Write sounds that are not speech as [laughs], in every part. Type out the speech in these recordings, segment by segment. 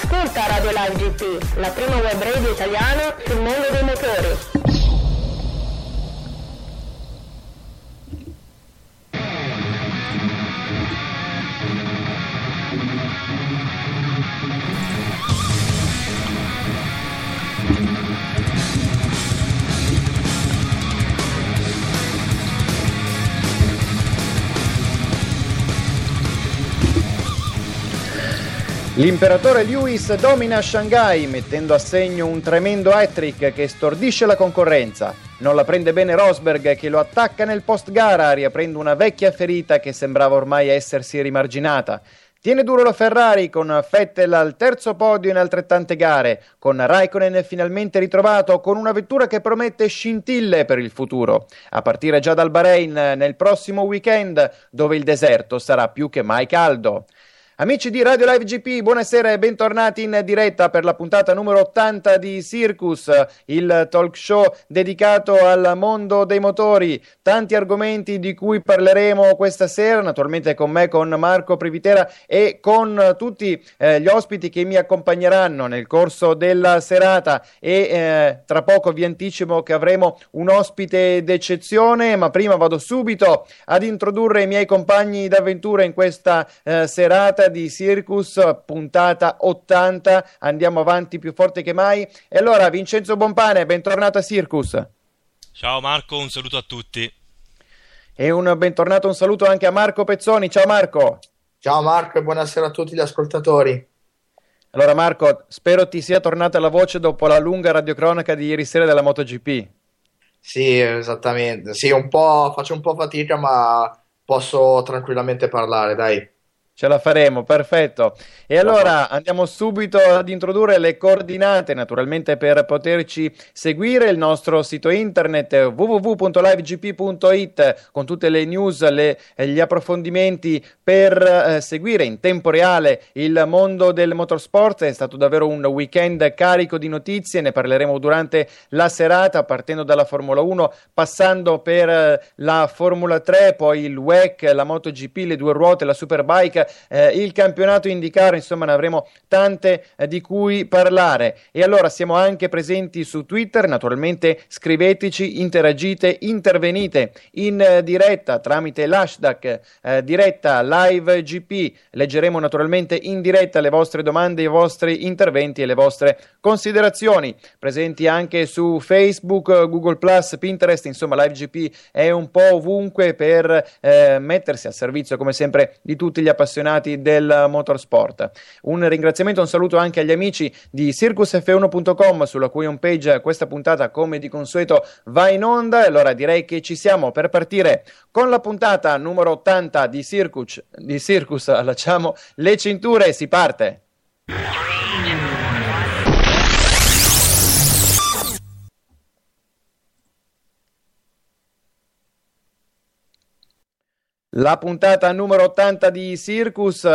Ascolta Radio Live GP, la prima web radio italiana sul mondo dei motori. L'imperatore Lewis domina Shanghai mettendo a segno un tremendo hat-trick che stordisce la concorrenza. Non la prende bene Rosberg che lo attacca nel post gara riaprendo una vecchia ferita che sembrava ormai essersi rimarginata. Tiene duro la Ferrari con Vettel al terzo podio in altrettante gare, con Raikkonen finalmente ritrovato con una vettura che promette scintille per il futuro, a partire già dal Bahrain nel prossimo weekend dove il deserto sarà più che mai caldo. Amici di Radio Live GP, buonasera e bentornati in diretta per la puntata numero 80 di Circus, il talk show dedicato al mondo dei motori. Tanti argomenti di cui parleremo questa sera, naturalmente con me, con Marco Privitera e con tutti eh, gli ospiti che mi accompagneranno nel corso della serata e eh, tra poco vi anticipo che avremo un ospite d'eccezione, ma prima vado subito ad introdurre i miei compagni d'avventura in questa eh, serata di Circus, puntata 80. Andiamo avanti più forte che mai. E allora, Vincenzo Bompane, bentornato a Circus. Ciao Marco, un saluto a tutti. E un bentornato, un saluto anche a Marco Pezzoni. Ciao Marco. Ciao Marco e buonasera a tutti gli ascoltatori. Allora Marco, spero ti sia tornata la voce dopo la lunga radiocronaca di ieri sera della MotoGP. Sì, esattamente. Sì, un po' faccio un po' fatica, ma posso tranquillamente parlare, dai. Ce la faremo, perfetto. E allora andiamo subito ad introdurre le coordinate, naturalmente per poterci seguire il nostro sito internet www.livegp.it con tutte le news, le, gli approfondimenti per eh, seguire in tempo reale il mondo del motorsport. È stato davvero un weekend carico di notizie, ne parleremo durante la serata, partendo dalla Formula 1, passando per eh, la Formula 3, poi il WEC, la MotoGP, le due ruote, la Superbike eh, il campionato indicare, insomma ne avremo tante eh, di cui parlare. E allora siamo anche presenti su Twitter, naturalmente scriveteci, interagite, intervenite in eh, diretta tramite l'hashtag eh, diretta live GP. Leggeremo naturalmente in diretta le vostre domande, i vostri interventi e le vostre considerazioni. Presenti anche su Facebook, Google Pinterest, insomma live GP è un po' ovunque per eh, mettersi a servizio come sempre di tutti gli appassionati del motorsport. Un ringraziamento e un saluto anche agli amici di circusf1.com sulla cui homepage questa puntata come di consueto va in onda. Allora direi che ci siamo per partire con la puntata numero 80 di Circus. [laughs] Di Circus allacciamo le cinture e si parte. La puntata numero 80 di Circus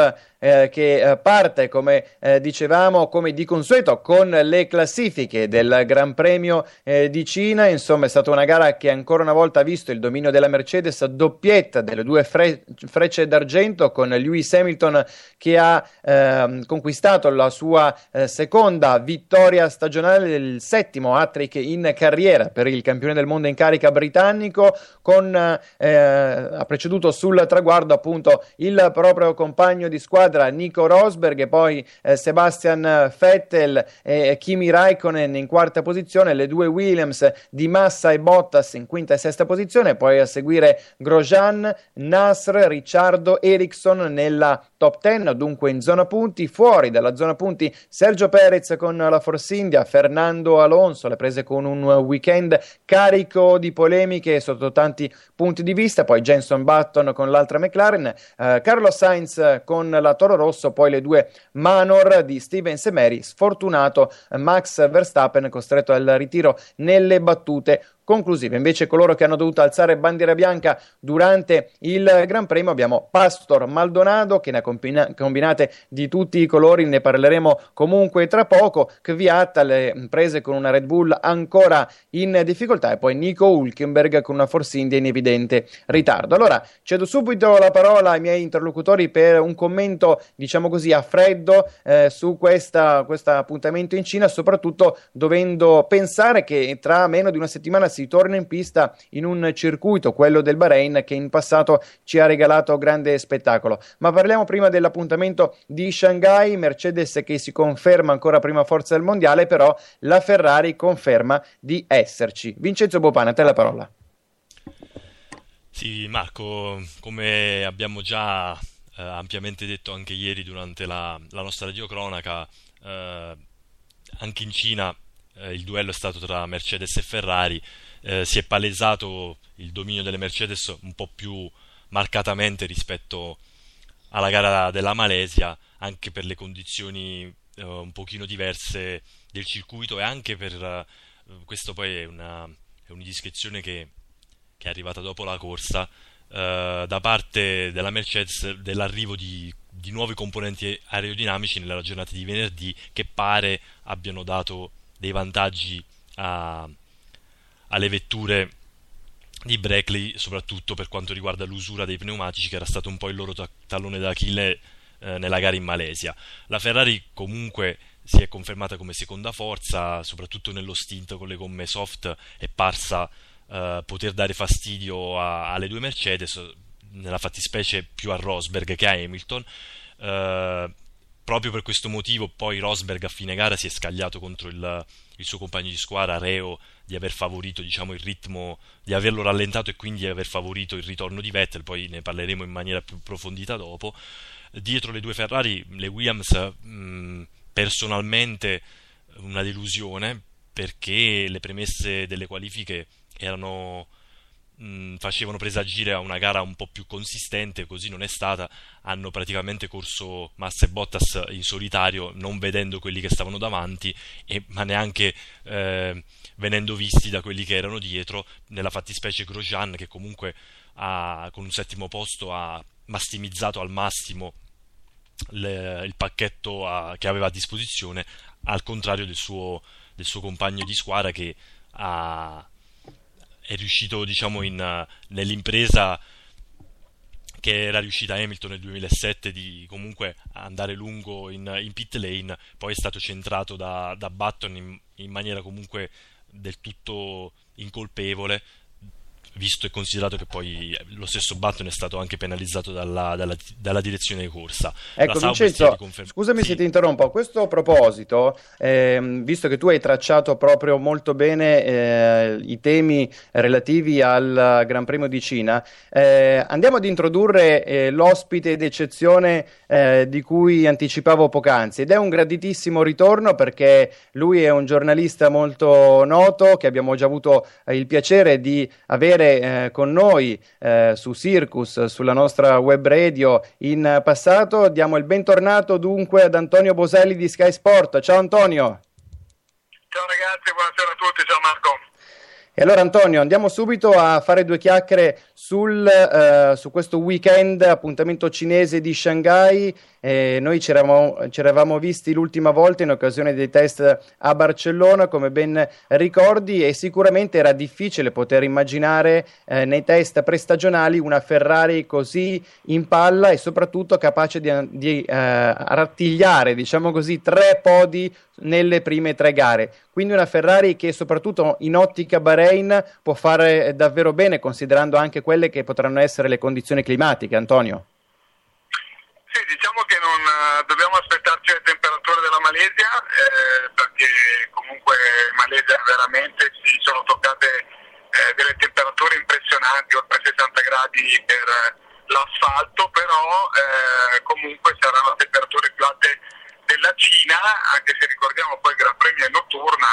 eh, che eh, parte, come eh, dicevamo, come di consueto, con le classifiche del Gran Premio eh, di Cina. Insomma, è stata una gara che ancora una volta ha visto il dominio della Mercedes, doppietta delle due fre- frecce d'argento, con Lewis Hamilton che ha ehm, conquistato la sua eh, seconda vittoria stagionale, il settimo hat-trick in carriera per il campione del mondo in carica britannico, con, ha preceduto sul traguardo appunto il proprio compagno di squadra squadra Nico Rosberg e poi eh, Sebastian Vettel e Kimi Raikkonen in quarta posizione, le due Williams di Massa e Bottas in quinta e sesta posizione, poi a seguire Grosjean, Nasr, Ricciardo, Ericsson nella top 10, dunque in zona punti, fuori dalla zona punti Sergio Perez con la Force India, Fernando Alonso, le prese con un weekend carico di polemiche sotto tanti punti di vista, poi Jenson Button con l'altra McLaren, eh, Carlos Sainz con la Toro Rosso, poi le due Manor di Steven Semeri, sfortunato Max Verstappen costretto al ritiro nelle battute conclusive. Invece coloro che hanno dovuto alzare bandiera bianca durante il Gran Premio abbiamo Pastor Maldonado che ne ha combina- combinate di tutti i colori, ne parleremo comunque tra poco, Kvyat le prese con una Red Bull ancora in difficoltà e poi Nico Hulkenberg con una Force India in evidente ritardo. Allora cedo subito la parola ai miei interlocutori per un commento diciamo così a freddo eh, su questo appuntamento in Cina, soprattutto dovendo pensare che tra meno di una settimana si torna in pista in un circuito, quello del Bahrain, che in passato ci ha regalato grande spettacolo. Ma parliamo prima dell'appuntamento di Shanghai, Mercedes che si conferma ancora prima forza del mondiale, però la Ferrari conferma di esserci. Vincenzo Bopana, a te la parola. Sì, Marco, come abbiamo già eh, ampiamente detto anche ieri durante la, la nostra radiocronaca, eh, anche in Cina eh, il duello è stato tra Mercedes e Ferrari, eh, si è palesato il dominio delle Mercedes un po' più marcatamente rispetto alla gara della Malesia, anche per le condizioni eh, un pochino diverse del circuito e anche per eh, questo poi è una, è un'indiscrezione che, che, è arrivata dopo la corsa eh, da parte della Mercedes dell'arrivo di, di nuovi componenti aerodinamici nella giornata di venerdì che pare abbiano dato dei vantaggi a, alle vetture di Brackley, soprattutto per quanto riguarda l'usura dei pneumatici, che era stato un po' il loro ta- tallone d'Achille eh, nella gara in Malesia. La Ferrari comunque si è confermata come seconda forza, soprattutto nello stint con le gomme soft, è parsa eh, poter dare fastidio a- alle due Mercedes, nella fattispecie più a Rosberg che a Hamilton. Eh, proprio per questo motivo poi Rosberg a fine gara si è scagliato contro il, il suo compagno di squadra Reo di aver favorito diciamo, il ritmo, di averlo rallentato e quindi di aver favorito il ritorno di Vettel, poi ne parleremo in maniera più approfondita dopo. Dietro le due Ferrari, le Williams mh, personalmente una delusione perché le premesse delle qualifiche erano mh, facevano presagire a una gara un po' più consistente, così non è stata. Hanno praticamente corso Massa e Bottas in solitario, non vedendo quelli che stavano davanti, e, ma neanche eh, venendo visti da quelli che erano dietro. Nella fattispecie Grosjean, che comunque ha, con un settimo posto ha massimizzato al massimo le, il pacchetto a, che aveva a disposizione, al contrario del suo, del suo compagno di squadra che ha è riuscito diciamo in, nell'impresa che era riuscita Hamilton nel 2007 di comunque andare lungo in, in pit lane, poi è stato centrato da, da Button in, in maniera comunque del tutto incolpevole visto e considerato che poi lo stesso Button è stato anche penalizzato dalla, dalla, dalla direzione di corsa. Ecco Vincenzo, conferm- scusami sì. se ti interrompo, a questo proposito, ehm, visto che tu hai tracciato proprio molto bene eh, i temi relativi al Gran Premio di Cina, eh, andiamo ad introdurre eh, l'ospite d'eccezione eh, di cui anticipavo poc'anzi ed è un graditissimo ritorno perché lui è un giornalista molto noto che abbiamo già avuto il piacere di avere eh, con noi eh, su Circus, sulla nostra web radio in passato. Diamo il bentornato dunque ad Antonio Boselli di Sky Sport. Ciao Antonio. Ciao ragazzi, buonasera a tutti, ciao Marco. E allora Antonio, andiamo subito a fare due chiacchiere sul, uh, su questo weekend appuntamento cinese di Shanghai. Eh, noi ci eravamo, visti l'ultima volta in occasione dei test a Barcellona, come ben ricordi, e sicuramente era difficile poter immaginare eh, nei test prestagionali una Ferrari così in palla e soprattutto capace di, di eh, rattigliare, diciamo così, tre podi nelle prime tre gare. Quindi una Ferrari che soprattutto in ottica Bahrain può fare davvero bene, considerando anche quelle che potranno essere le condizioni climatiche, Antonio. Sì, diciamo che non, Malesia eh, perché comunque in Malesia veramente si sono toccate eh, delle temperature impressionanti, oltre 60 gradi per l'asfalto, però eh, comunque saranno temperature più alte della Cina, anche se ricordiamo poi il Gran Premio è notturna,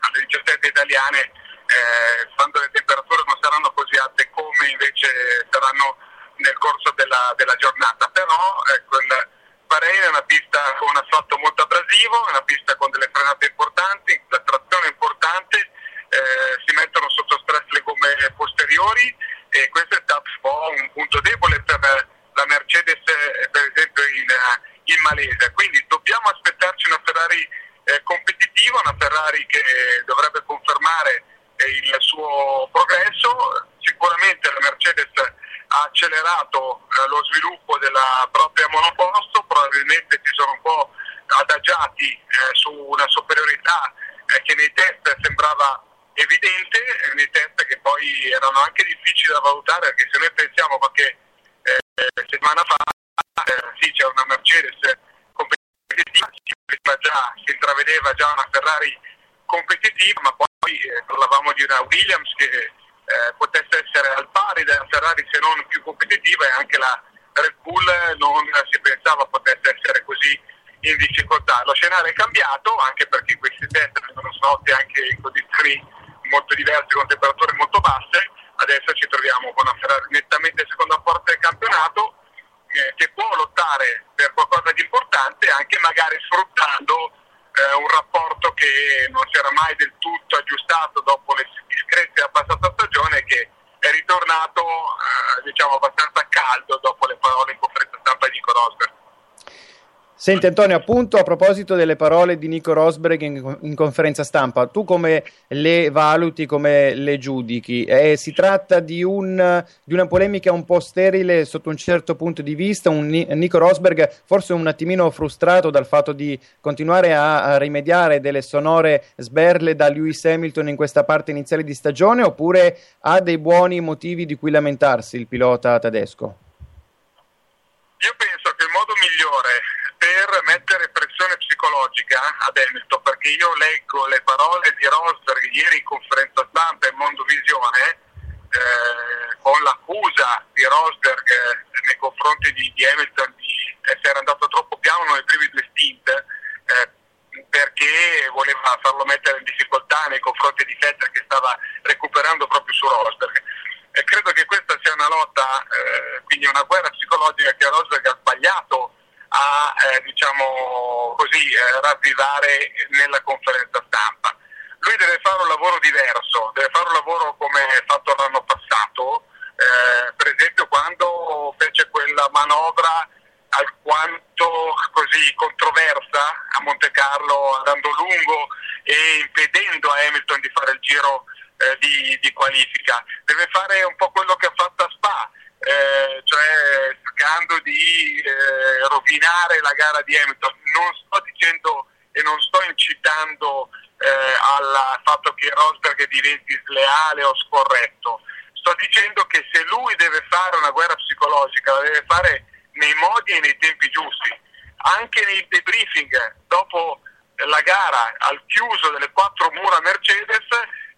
alle 17 italiane, eh, quando le temperature non saranno così alte come invece saranno nel corso della, della giornata, però ecco, il Bahrain è una pista con un asfalto molto abrasivo, è una pista con delle frenate importanti, la trazione importante, eh, si mettono sotto stress le gomme posteriori e questo è stato un po' un punto debole per la Mercedes eh, per esempio in, in Malesia, quindi dobbiamo aspettarci una Ferrari eh, competitiva, una Ferrari che dovrebbe confermare eh, il suo progresso, sicuramente la Mercedes ha accelerato eh, lo sviluppo della propria monoposto, probabilmente si sono un po' adagiati eh, su una superiorità eh, che nei test sembrava evidente, eh, nei test che poi erano anche difficili da valutare, perché se noi pensiamo qualche eh, settimana fa eh, sì, c'è una Mercedes competitiva, già, si intravedeva già una Ferrari competitiva, ma poi parlavamo di una Williams che eh, potesse essere al pari della Ferrari se non più competitiva e anche la Red Bull non si pensava potesse essere così in difficoltà. Lo scenario è cambiato anche perché questi test vengono svolti anche in condizioni molto diverse con temperature molto basse. Adesso ci troviamo con una Ferrari nettamente seconda forza del campionato eh, che può lottare per qualcosa di importante anche magari sfruttando eh, un rapporto che non si era mai del tutto aggiustato dopo le discrezze della passata stagione che è ritornato eh, diciamo abbastanza caldo dopo le parole in conferenza stampa di Nico Rosberg. Senti Antonio, appunto a proposito delle parole di Nico Rosberg in, in conferenza stampa, tu come le valuti, come le giudichi? Eh, si tratta di, un, di, una polemica un po' sterile sotto un certo punto di vista, un Nico Rosberg forse un attimino frustrato dal fatto di continuare a, a rimediare delle sonore sberle da Lewis Hamilton in questa parte iniziale di stagione oppure ha dei buoni motivi di cui lamentarsi il pilota tedesco? Io penso che il modo migliore per mettere pressione psicologica ad Hamilton, perché io leggo le parole di Rosberg ieri in conferenza stampa in Mondovisione eh, con l'accusa di Rosberg eh, nei confronti di, di Hamilton di essere andato troppo piano nei primi due stint eh, perché voleva farlo mettere in difficoltà nei confronti di Vettel che stava recuperando proprio su Rosberg. E credo che questa sia una lotta, eh, quindi una guerra psicologica che Rosberg ha sbagliato a eh, diciamo così, eh, ravvivare nella conferenza stampa. Lui deve fare un lavoro diverso, deve fare un lavoro come fatto l'anno passato, eh, per esempio quando fece quella manovra alquanto così controversa a Monte Carlo andando lungo e impedendo a Hamilton di fare il giro eh, di, di qualifica. Deve fare un po' quello che ha fatto a Spa, eh, cioè cercando di eh, rovinare la gara di Hamilton. Non sto dicendo e non sto incitando eh, al fatto che Rosberg diventi sleale o scorretto. Sto dicendo che se lui deve fare una guerra psicologica, la deve fare nei modi e nei tempi giusti. Anche nei debriefing, dopo la gara al chiuso delle quattro mura Mercedes,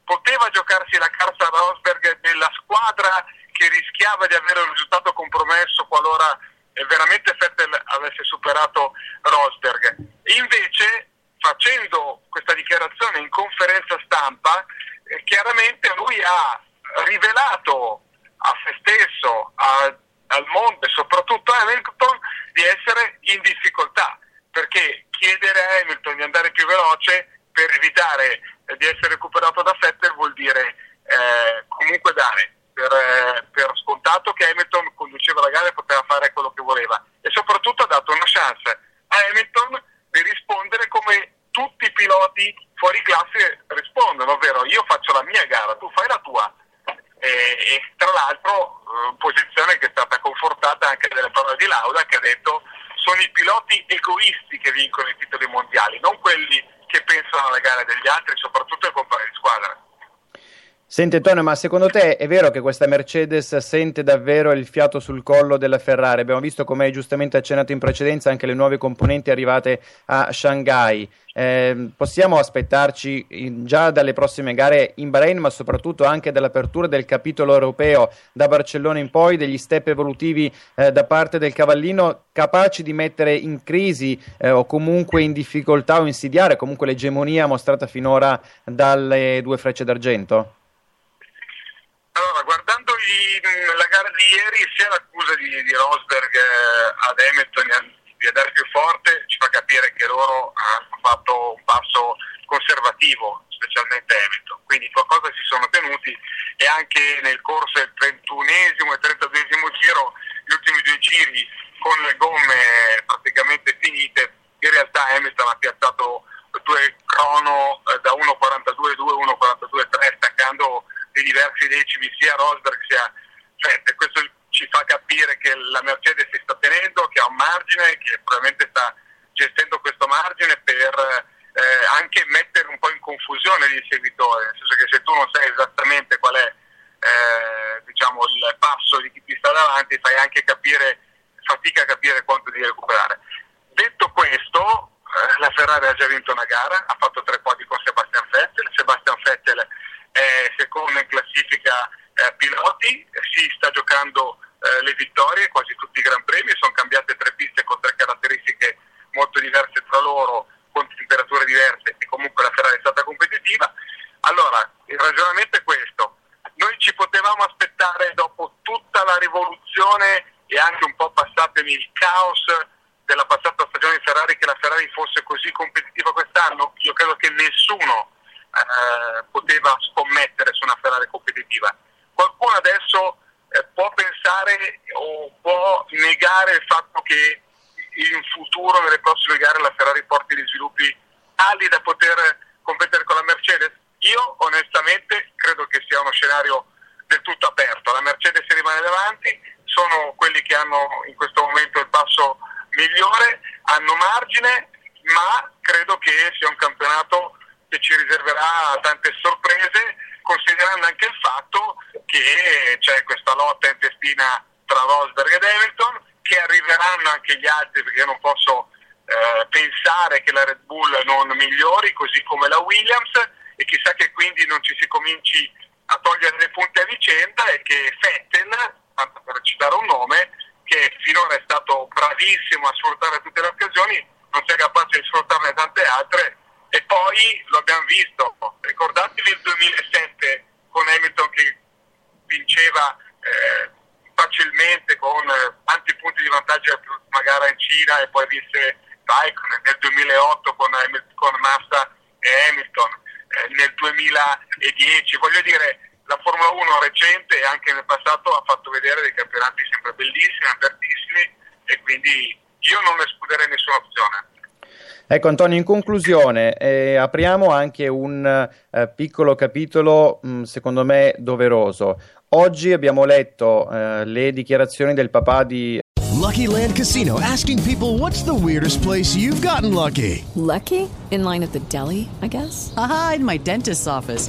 poteva giocarsi la carta Rosberg della squadra che rischiava di avere un risultato compromesso qualora eh, veramente Vettel avesse superato Rosberg. Invece, facendo questa dichiarazione in conferenza stampa, eh, chiaramente lui ha rivelato a se stesso, a, al mondo e soprattutto a Hamilton di essere in difficoltà, perché chiedere a Hamilton di andare più veloce per evitare eh, di essere recuperato da Vettel vuol dire eh, comunque dare per, eh, per, scontato che Hamilton conduceva la gara e poteva fare quello che voleva e soprattutto ha dato una chance a Hamilton di rispondere come tutti i piloti fuori classe rispondono, ovvero io faccio la mia gara, tu fai la tua. E, e tra l'altro eh, posizione che è stata confortata anche dalle parole di Lauda che ha detto sono i piloti egoisti che vincono i titoli mondiali, non quelli che pensano alle gare degli altri, soprattutto ai compagni di squadra. Senti Antonio, ma secondo te è vero che questa Mercedes sente davvero il fiato sul collo della Ferrari? Abbiamo visto, come hai giustamente accennato in precedenza, anche le nuove componenti arrivate a Shanghai. Eh, possiamo aspettarci in, già dalle prossime gare in Bahrain, ma soprattutto anche dall'apertura del capitolo europeo da Barcellona in poi, degli step evolutivi eh, da parte del cavallino capaci di mettere in crisi eh, o comunque in difficoltà o insidiare comunque l'egemonia mostrata finora dalle due frecce d'argento? La gara di ieri, sia l'accusa di, di Rosberg eh, ad Hamilton di andare più forte ci fa capire che loro hanno fatto un passo conservativo, specialmente Hamilton. Quindi qualcosa si sono tenuti e anche nel corso del 31esimo e 32esimo giro, gli ultimi due giri con le gomme praticamente finite, in realtà Hamilton ha piazzato due crono eh, da 1.42.2 a 1.42.3 staccando di diversi decimi sia Rosberg sia Vettel. Questo ci fa capire che la Mercedes si sta tenendo, che ha un margine, che probabilmente sta gestendo questo margine per eh, anche mettere un po' in confusione gli seguitori, nel senso che se tu non sai esattamente qual è eh, diciamo, il passo di chi ti sta davanti, fai anche capire, fatica a capire quanto devi recuperare. Detto questo, eh, la Ferrari ha già vinto una gara, ha fatto tre Ecco Antonio, in conclusione, eh, apriamo anche un eh, piccolo capitolo, mh, mm, secondo me, doveroso. Oggi abbiamo letto eh, le dichiarazioni del papà di Lucky Land Casino asking people what's the weirdest place you've gotten lucky? Lucky? In line at the deli, I guess? Aha, in my dentist's office.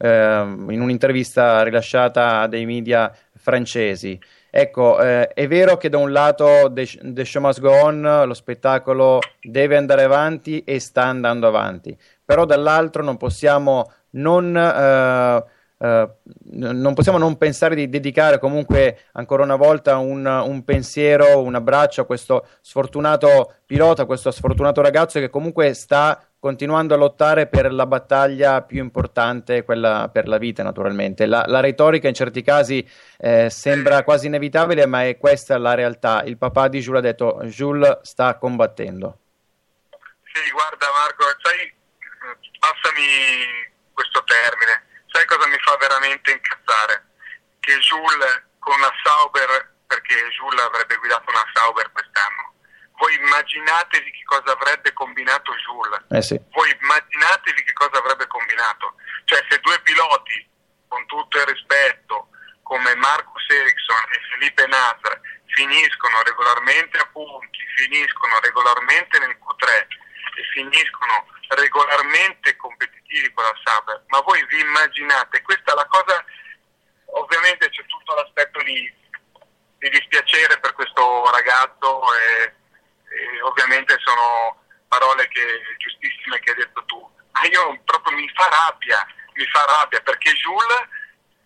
Eh, in un'intervista rilasciata a dei media francesi. Ecco, eh, è vero che da un lato The, The Show Must Go On, lo spettacolo deve andare avanti e sta andando avanti, però dall'altro non possiamo non eh, eh, non possiamo non pensare di dedicare comunque ancora una volta un, un, pensiero, un abbraccio a questo sfortunato pilota, a questo sfortunato ragazzo che comunque sta continuando a lottare per la battaglia più importante, quella per la vita naturalmente. La, la retorica in certi casi eh, sembra quasi inevitabile, ma è questa la realtà. Il papà di Jules ha detto Jules sta combattendo. Sì, guarda Marco, sai, passami questo termine, sai cosa mi fa veramente incazzare? Che Jules con una Sauber, perché Jules avrebbe guidato una Sauber quest'anno, voi immaginatevi che cosa avrebbe combinato Jules. Eh sì. Voi immaginatevi che cosa avrebbe combinato. Cioè se due piloti, con tutto il rispetto, come Marcus Ericsson e Felipe Nasr, finiscono regolarmente a punti, finiscono regolarmente nel Q3 e finiscono regolarmente competitivi con la Sauber, ma voi vi immaginate, questa è la cosa, ovviamente c'è tutto l'aspetto di, di dispiacere per questo ragazzo e e ovviamente sono parole che, giustissime che hai detto tu, ma io proprio mi fa rabbia, mi fa rabbia perché Jules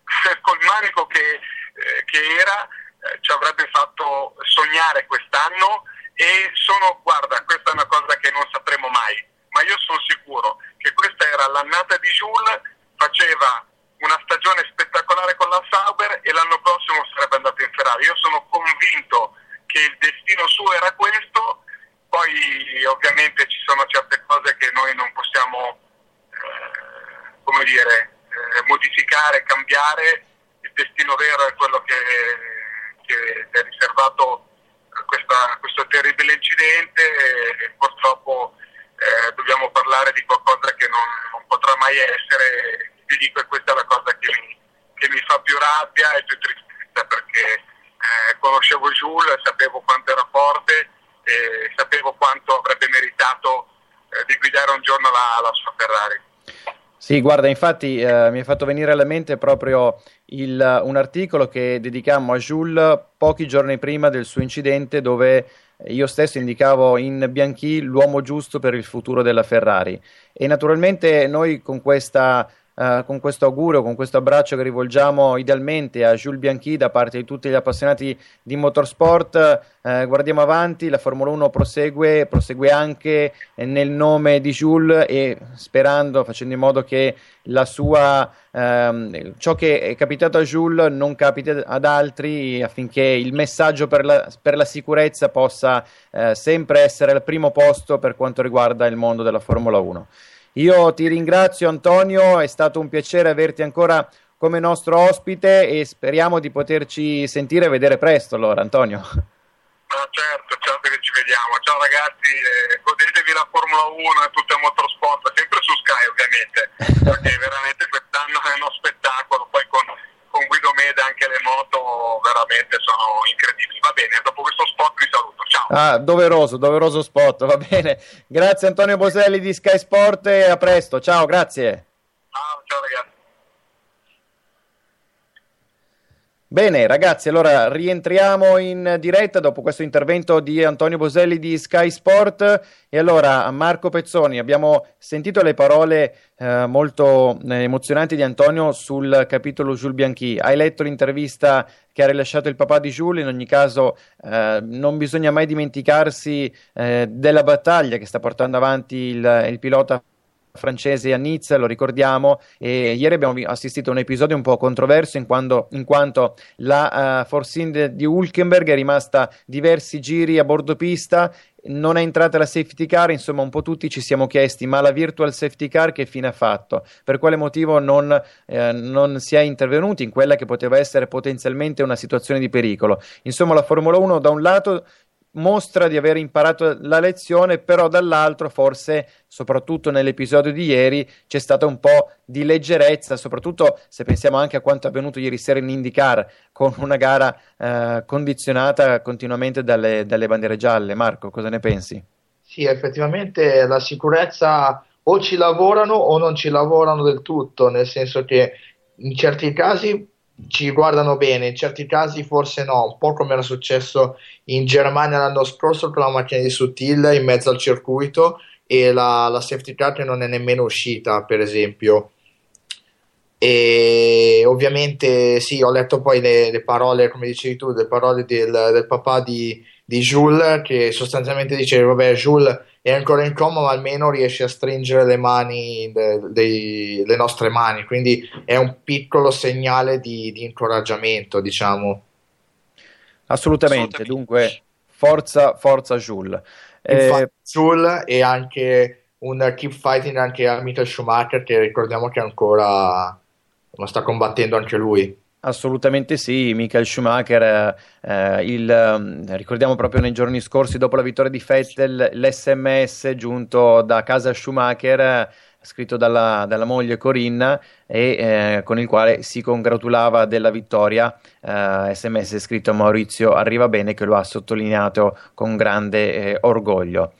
[laughs] col manico che, eh, che era eh, ci avrebbe fatto sognare quest'anno e sono, guarda, questa è una cosa che non sapremo mai, ma io sono sicuro che questa era l'annata di Jules, faceva una stagione spettacolare con la Sauber e l'anno prossimo sarebbe andato in Ferrari. Io sono convinto che il destino suo era questo, poi ovviamente ci sono certe cose che noi non possiamo eh, come dire, eh, modificare, cambiare, il destino vero è quello che, che è riservato questa, questo terribile incidente e, purtroppo eh, dobbiamo parlare di qualcosa che non, non, potrà mai essere, ti dico e questa è la cosa che mi, che mi fa più rabbia e più tristezza perché eh, conoscevo Jules, sapevo quanto era forte e sapevo quanto avrebbe meritato eh, di guidare un giorno la, la sua Ferrari. Sì, guarda, infatti eh, mi è fatto venire alla mente proprio il, un articolo che dedicammo a Jules pochi giorni prima del suo incidente dove io stesso indicavo in Bianchi l'uomo giusto per il futuro della Ferrari. E naturalmente noi con questa Uh, con questo augurio, con questo abbraccio che rivolgiamo idealmente a Jules Bianchi da parte di tutti gli appassionati di motorsport. Uh, guardiamo avanti, la Formula 1 prosegue, prosegue anche nel nome di Jules e sperando, facendo in modo che la sua, uh, ciò che è capitato a Jules non capiti ad altri affinché il messaggio per la, per la sicurezza possa eh, sempre essere al primo posto per quanto riguarda il mondo della Formula 1. Io ti ringrazio Antonio, è stato un piacere averti ancora come nostro ospite e speriamo di poterci sentire e vedere presto allora Antonio. No, certo, certo che ci vediamo. Ciao ragazzi, eh, godetevi la Formula 1 e tutto il motorsport, sempre su Sky ovviamente, [laughs] perché veramente quest'anno è uno spettacolo, poi con, con Guido Meda anche le moto veramente sono incredibili. Va bene, dopo questo spot vi saluto. Ah, doveroso, doveroso spot, va bene. Grazie Antonio Boselli di Sky Sport e a presto. Ciao, grazie. Ciao, ciao ragazzi. Bene ragazzi, allora rientriamo in diretta dopo questo intervento di Antonio Boselli di Sky Sport. E allora Marco Pezzoni, abbiamo sentito le parole eh, molto eh, emozionanti di Antonio sul capitolo Jules Bianchi, hai letto l'intervista che ha rilasciato il papà di Jules, in ogni caso eh, non bisogna mai dimenticarsi eh, della battaglia che sta portando avanti il, il pilota francese a Nizza, lo ricordiamo, e ieri abbiamo assistito a un episodio un po' controverso in, quando, in quanto la uh, Force India di Hulkenberg è rimasta diversi giri a bordo pista non è entrata la safety car, insomma un po' tutti ci siamo chiesti ma la virtual safety car che fine ha fatto? Per quale motivo non, eh, non, si è intervenuti in quella che poteva essere potenzialmente una situazione di pericolo? Insomma la Formula 1 da un lato mostra di aver imparato la lezione, però dall'altro forse, soprattutto nell'episodio di ieri, c'è stata un po' di leggerezza, soprattutto se pensiamo anche a quanto è avvenuto ieri sera in IndyCar, con una gara eh, condizionata continuamente dalle, dalle bandiere gialle. Marco, cosa ne pensi? Sì, effettivamente la sicurezza o ci lavorano o non ci lavorano del tutto, nel senso che in certi casi ci guardano bene, in certi casi forse no, un po' come era successo in Germania l'anno scorso con la macchina di Sutil in mezzo al circuito e la, la safety car che non è nemmeno uscita, per esempio. e ovviamente sì, ho letto poi le, le parole, come dicevi tu, le parole del, del papà di, di Jules che sostanzialmente dice vabbè Jules è ancora in coma ma almeno riesce a stringere le mani de, de, le nostre mani quindi è un piccolo segnale di, di incoraggiamento diciamo. Assolutamente, dunque forza forza Jules eh, Jules e anche un keep fighting anche a Michael Schumacher che ricordiamo che ancora lo sta combattendo anche lui Assolutamente sì, Michael Schumacher, eh, il, eh, ricordiamo proprio nei giorni scorsi dopo la vittoria di Vettel l'SMS giunto da casa Schumacher scritto dalla, dalla moglie Corinna e eh, con il quale si congratulava della vittoria. Eh, SMS scritto a Maurizio Arriva Bene che lo ha sottolineato con grande eh, orgoglio.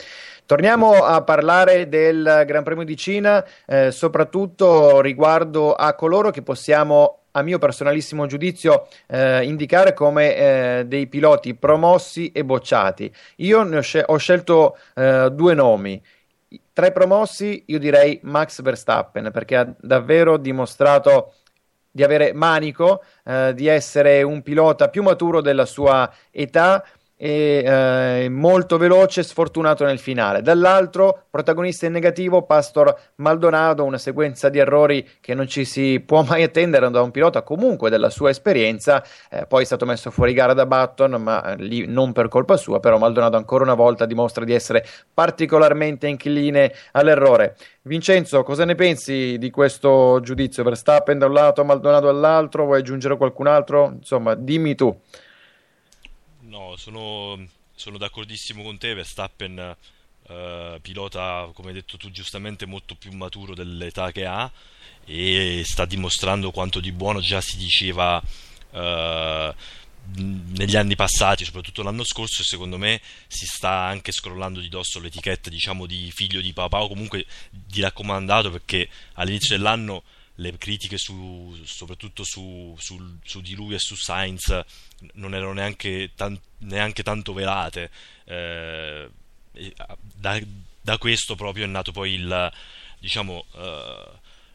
Torniamo a parlare del Gran Premio di Cina, eh, soprattutto riguardo a coloro che possiamo a mio personalissimo giudizio, eh, indicare come eh, dei piloti promossi e bocciati. Io ho, scel- ho scelto eh, due nomi. Tra i promossi, io direi Max Verstappen, perché ha davvero dimostrato di avere manico, eh, di essere un pilota più maturo della sua età e eh, molto veloce, sfortunato nel finale. Dall'altro, protagonista in negativo, Pastor Maldonado, una sequenza di errori che non ci si può mai attendere da un pilota comunque della sua esperienza. Eh, poi è stato messo fuori gara da Button, ma eh, lì non per colpa sua, però Maldonado ancora una volta dimostra di essere particolarmente incline all'errore. Vincenzo, cosa ne pensi di questo giudizio? Verstappen da un lato, Maldonado dall'altro, vuoi aggiungere qualcun altro? Insomma, dimmi tu. No, sono, sono d'accordissimo con te, Verstappen eh, pilota, come hai detto tu giustamente, molto più maturo dell'età che ha e sta dimostrando quanto di buono già si diceva eh, negli anni passati, soprattutto l'anno scorso, secondo me si sta anche scrollando di dosso l'etichetta diciamo, di figlio di papà o comunque di raccomandato perché all'inizio dell'anno le critiche su, soprattutto su, su, su, di lui e su Sainz non erano neanche, tan, neanche tanto velate. Eh, da, da, questo proprio è nato poi il, diciamo, eh,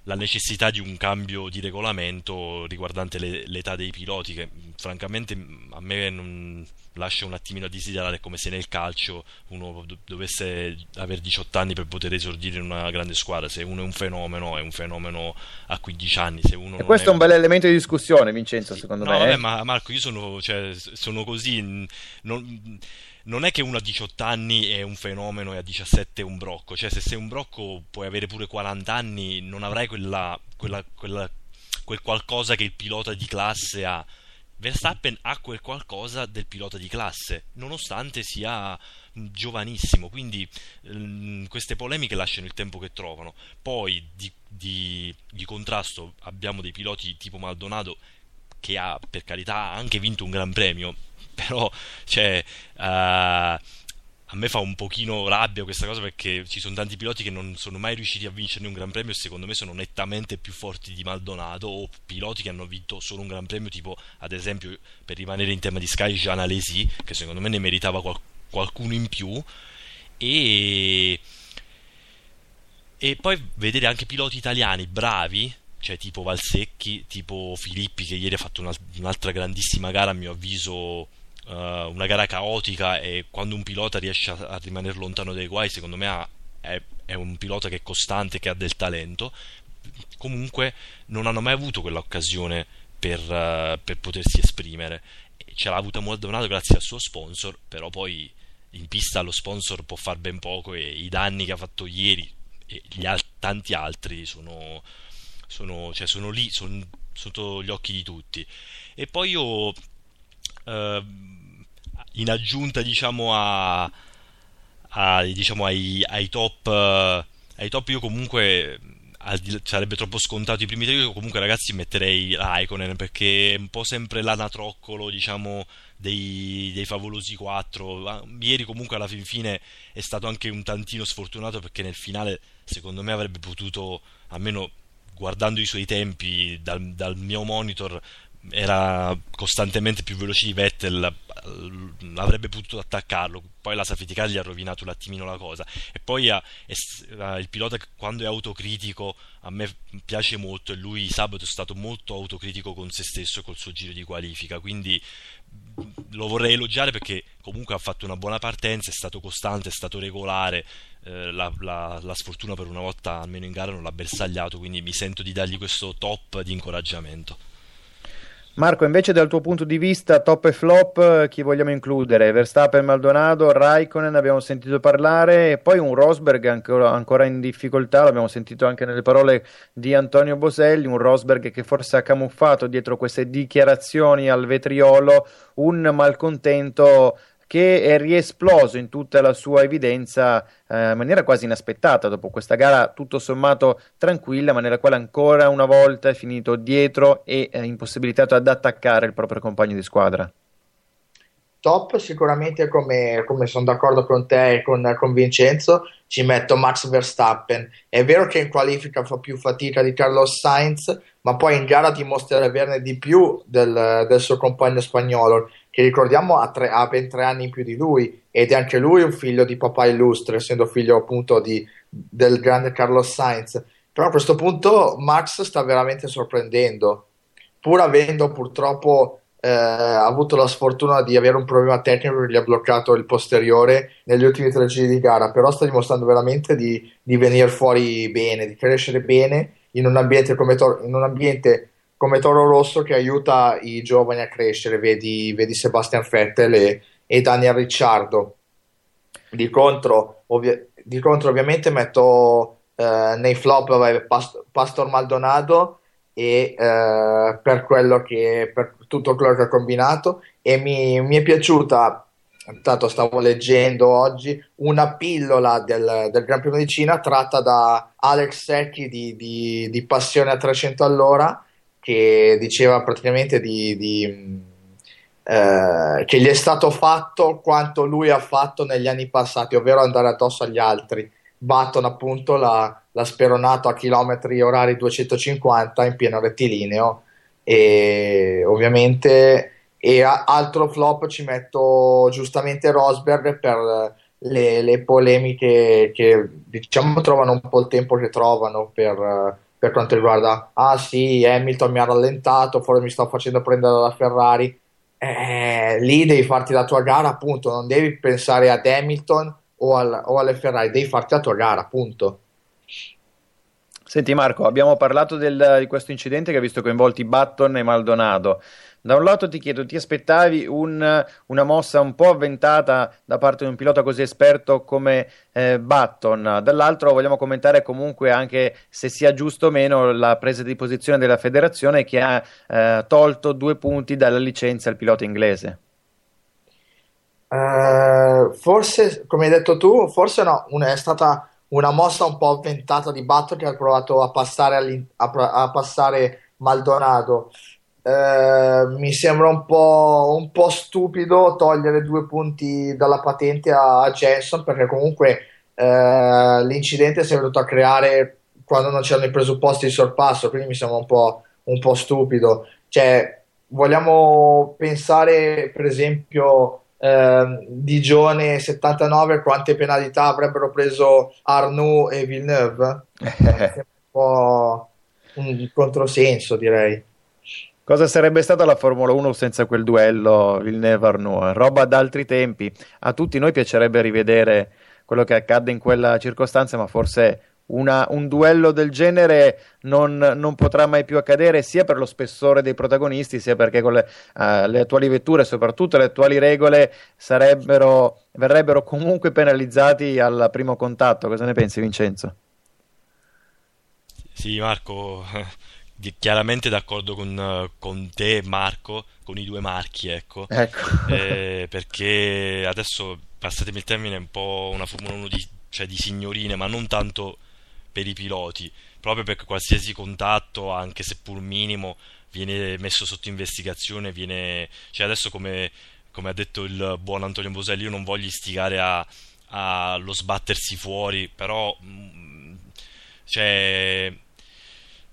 la necessità di un cambio di regolamento riguardante le, l'età dei piloti, che francamente a me non lascia un attimino a desiderare come se nel calcio uno dovesse avere 18 anni per poter esordire in una grande squadra. Se uno è un fenomeno è un fenomeno a 15 anni. Se uno e questo è un bel elemento di discussione Vincenzo secondo no, me vabbè, eh? ma Marco io sono, cioè, sono così non, non è che uno a 18 anni è un fenomeno e a 17 è un brocco cioè se sei un brocco puoi avere pure 40 anni non avrai quella, quella, quella quel qualcosa che il pilota di classe ha Verstappen ha quel qualcosa del pilota di classe, nonostante sia giovanissimo, quindi mh, queste polemiche lasciano il tempo che trovano. Poi di, di, di, contrasto abbiamo dei piloti tipo Maldonado che ha per carità anche vinto un gran premio, [laughs] però cioè, uh, a me fa un pochino rabbia questa cosa perché ci sono tanti piloti che non sono mai riusciti a vincere un gran premio e secondo me sono nettamente più forti di Maldonado o piloti che hanno vinto solo un gran premio tipo ad esempio per rimanere in tema di Sky Jean Alesi che secondo me ne meritava qual- qualcuno in più. E e poi vedere anche piloti italiani bravi cioè tipo Valsecchi, tipo Filippi che ieri ha fatto un'altra grandissima gara a mio avviso uh, una gara caotica e quando un pilota riesce a, a rimanere lontano dai guai, secondo me ha, è, è, un pilota che è costante, che ha del talento. Comunque non hanno mai avuto quell'occasione per, uh, per potersi esprimere. Ce l'ha avuta Maldonado grazie al suo sponsor, però poi in pista lo sponsor può far ben poco e i danni che ha fatto ieri e al- tanti altri sono, sono, cioè sono lì, sono sotto gli occhi di tutti. E poi io eh, in aggiunta diciamo a, a diciamo ai, ai top ai top io comunque sarebbe troppo scontato i primi tre io comunque ragazzi metterei Raikkonen perché è un po' sempre l'anatroccolo diciamo dei, dei favolosi 4 ieri comunque alla fin fine è stato anche un tantino sfortunato perché nel finale secondo me avrebbe potuto almeno guardando i suoi tempi dal, dal mio monitor era costantemente più veloce di Vettel avrebbe potuto attaccarlo. Poi la safety car gli ha rovinato un attimino la cosa. E poi ha, è, il pilota quando è autocritico a me piace molto e lui sabato è stato molto autocritico con se stesso e col suo giro di qualifica. Quindi lo vorrei elogiare perché comunque ha fatto una buona partenza è stato costante, è stato regolare eh, la, la, la, sfortuna per una volta almeno in gara non l'ha bersagliato quindi mi sento di dargli questo top di incoraggiamento Marco, invece dal tuo punto di vista, top e flop, chi vogliamo includere? Verstappen, Maldonado, Raikkonen, abbiamo sentito parlare, e poi un Rosberg ancora, ancora, in difficoltà, l'abbiamo sentito anche nelle parole di Antonio Boselli, un Rosberg che forse ha camuffato dietro queste dichiarazioni al vetriolo un malcontento che è riesploso in tutta la sua evidenza eh, in maniera quasi inaspettata dopo questa gara tutto sommato tranquilla, ma nella quale ancora una volta è finito dietro e eh, impossibilitato ad attaccare il proprio compagno di squadra. Top sicuramente come, come sono d'accordo con te e con, con, Vincenzo ci metto Max Verstappen è vero che in qualifica fa più fatica di Carlos Sainz ma poi in gara dimostra di averne di più del, del suo compagno spagnolo che ricordiamo ha, tre, ha, ben tre anni in più di lui ed è anche lui un figlio di papà illustre, essendo figlio appunto di, del grande Carlos Sainz. Però a questo punto Max sta veramente sorprendendo, pur avendo purtroppo eh, avuto la sfortuna di avere un problema tecnico che gli ha bloccato il posteriore negli ultimi tre giri di gara, però sta dimostrando veramente di, di venire fuori bene, di crescere bene in un ambiente come, in un ambiente come Toro Rosso che aiuta i giovani a crescere, vedi, vedi Sebastian Vettel e, e, Daniel Ricciardo. Di contro, ovvi- di contro ovviamente metto eh, nei flop Past- Pastor Maldonado e eh, per che per tutto quello che ha combinato e mi, mi è piaciuta intanto stavo leggendo oggi una pillola del, del Gran Premio di Cina tratta da Alex Secchi di, di, di Passione a 300 all'ora che diceva praticamente di, di eh, che gli è stato fatto quanto lui ha fatto negli anni passati, ovvero andare addosso agli altri. Batton appunto l'ha, l'ha speronato a chilometri orari 250 in pieno rettilineo e ovviamente e a, altro flop ci metto giustamente Rosberg per le, le polemiche che diciamo trovano un po' il tempo che trovano per per quanto riguarda, ah sì, Hamilton mi ha rallentato, forse mi sto facendo prendere dalla Ferrari. Eh, lì devi farti la tua gara, appunto, non devi pensare ad Hamilton o, al, o alle Ferrari, devi farti la tua gara, appunto. Senti Marco, abbiamo parlato del, di questo incidente che ha visto coinvolti Button e Maldonado. Da un lato ti chiedo, ti aspettavi un, una mossa un po' avventata da parte di un pilota così esperto come eh, Button, dall'altro vogliamo commentare comunque anche se sia giusto o meno la presa di posizione della federazione che ha eh, tolto due punti dalla licenza al pilota inglese. Uh, forse, come hai detto tu, forse no, è stata una mossa un po' avventata di Button che ha provato a passare, a passare Maldonado. Eh, mi sembra un po', un po', stupido togliere due punti dalla patente a, a Jenson perché comunque uh, l'incidente si è venuto a creare quando non c'erano i presupposti di sorpasso, quindi mi sembra un po', un po stupido. Cioè, vogliamo pensare per esempio eh, Digione 79 quante penalità avrebbero preso Arnoux e Villeneuve? [laughs] un po' un controsenso direi. Cosa sarebbe stata la Formula 1 senza quel duello Villeneuve-Arnoux? Roba d'altri tempi. A tutti noi piacerebbe rivedere quello che accadde in quella circostanza, ma forse una, un duello del genere non, non, potrà mai più accadere sia per lo spessore dei protagonisti sia perché con le, uh, le attuali vetture soprattutto le attuali regole verrebbero comunque penalizzati al primo contatto cosa ne pensi Vincenzo? Sì Marco chiaramente d'accordo con, con, te Marco, con i due marchi, ecco, ecco. Eh, [laughs] perché adesso, passatemi il termine, è un po' una Formula 1 di, cioè di signorine, ma non tanto per i piloti, proprio perché qualsiasi contatto, anche seppur minimo, viene messo sotto investigazione, viene, cioè adesso come, come ha detto il buon Antonio Boselli, io non voglio istigare a, a lo sbattersi fuori, però... Mm, cioè,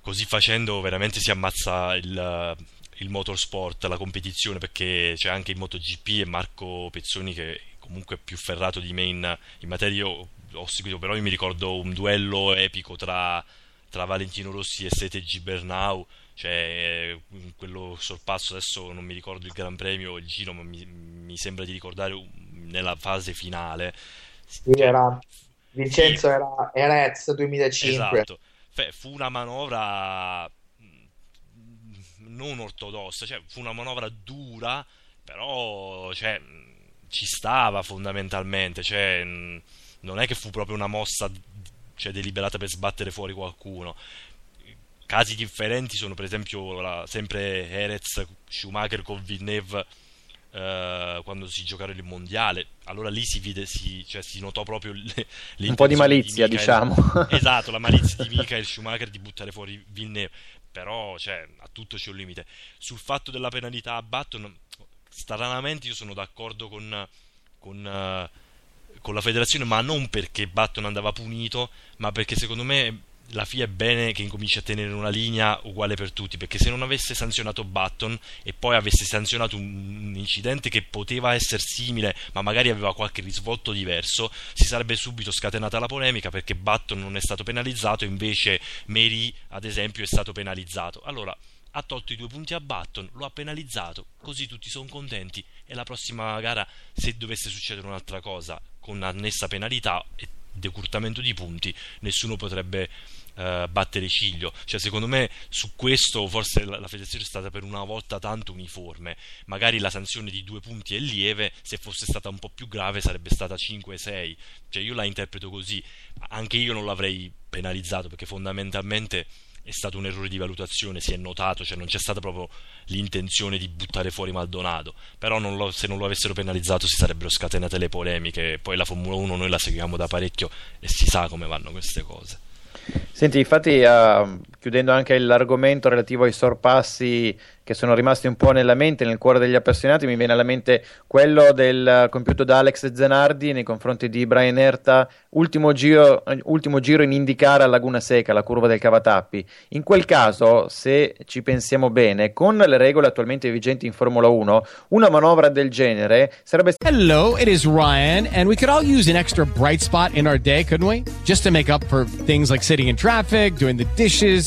così facendo veramente si ammazza il, il motorsport, la competizione, perché c'è anche il MotoGP e Marco Pezzoni che comunque è più ferrato di me in, in materia. Io ho seguito, però io mi ricordo un duello epico tra, tra Valentino Rossi e Sete Gibernau cioè quello sorpasso adesso non mi ricordo il Gran Premio il giro ma mi, mi sembra di ricordare nella fase finale Lui era Vincenzo sì. era Erez 2005 esatto fu una manovra non ortodossa cioè fu una manovra dura però cioè, ci stava fondamentalmente cioè, non è che fu proprio una mossa cioè, deliberata per sbattere fuori qualcuno. Casi differenti sono per esempio la, sempre Erez Schumacher con Villeneuve eh, quando si giocarono il mondiale. Allora lì si, vide, si, cioè, si notò proprio le, un po' di malizia di Michael, diciamo. [laughs] Esatto la malizia di Michael Schumacher di buttare fuori Villeneuve. Però cioè, a tutto c'è un limite. Sul fatto della penalità a Button stranamente io sono d'accordo con, con uh, con la federazione, ma non perché Button andava punito, ma perché secondo me la FIA è bene che incominci a tenere una linea uguale per tutti, perché se non avesse sanzionato Button e poi avesse sanzionato un incidente che poteva essere simile, ma magari aveva qualche risvolto diverso, si sarebbe subito scatenata la polemica perché Button non è stato penalizzato, invece Mary, ad esempio, è stato penalizzato. Allora, ha tolto i due punti a Button, lo ha penalizzato, così tutti sono contenti e la prossima gara, se dovesse succedere un'altra cosa con annessa penalità e decurtamento di punti, nessuno potrebbe uh, battere ciglio. Cioè, secondo me su questo forse la, la, federazione è stata per una volta tanto uniforme. Magari la sanzione di due punti è lieve, se fosse stata un po' più grave sarebbe stata 5-6. Cioè, io la interpreto così. Anche io non l'avrei penalizzato perché fondamentalmente è stato un errore di valutazione, si è notato, cioè non c'è stata proprio l'intenzione di buttare fuori Maldonado, però non lo, se non lo avessero penalizzato si sarebbero scatenate le polemiche, poi la Formula 1 noi la seguiamo da parecchio e si sa come vanno queste cose. Senti, infatti, uh, chiudendo anche l'argomento relativo ai sorpassi che sono rimasti un po' nella mente, nel cuore degli appassionati, mi viene alla mente quello del compiuto da Alex Zanardi nei confronti di Brian Erta, ultimo giro, ultimo giro in indicare a Laguna Seca, la curva del Cavatappi. In quel caso, se ci pensiamo bene, con le regole attualmente vigenti in Formula 1, una manovra del genere sarebbe Hello, it is Ryan, and we could all use an extra bright spot in our day, couldn't we? Just to make up for things like sitting in traffic, doing the dishes,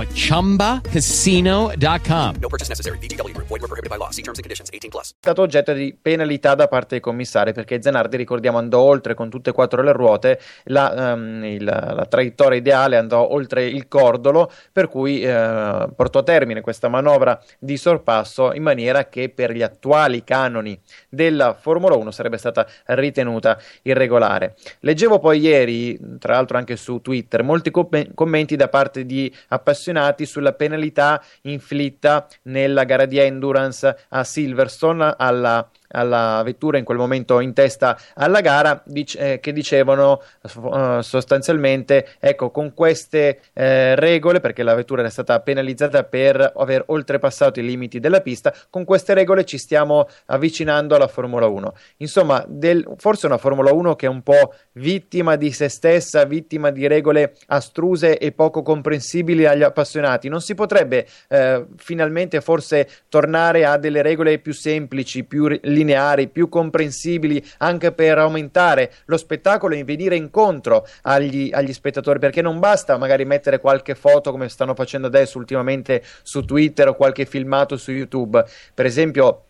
at ChumbaCasino.com. No purchase necessary. VGW. Void were prohibited by law. See terms and conditions. 18 plus. È stato oggetto di penalità da parte dei commissari perché Zanardi, ricordiamo, andò oltre con tutte e quattro le ruote, la, um, il, la traiettoria ideale andò oltre il cordolo, per cui eh, portò a termine questa manovra di sorpasso in maniera che per gli attuali canoni della Formula 1 sarebbe stata ritenuta irregolare. Leggevo poi ieri, tra l'altro anche su Twitter, molti com- commenti da parte di appassionati sulla penalità inflitta nella gara di endurance a Silverstone alla alla vettura in quel momento in testa alla gara dic- eh, che dicevano uh, sostanzialmente ecco con queste eh, regole perché la vettura era stata penalizzata per aver oltrepassato i limiti della pista con queste regole ci stiamo avvicinando alla Formula 1 insomma del, forse una Formula 1 che è un po' vittima di se stessa vittima di regole astruse e poco comprensibili agli appassionati. Non si potrebbe eh, finalmente forse tornare a delle regole più semplici più lineari, più comprensibili anche per aumentare lo spettacolo e venire incontro agli, agli spettatori perché non basta magari mettere qualche foto come stanno facendo adesso ultimamente su Twitter o qualche filmato su YouTube. Per esempio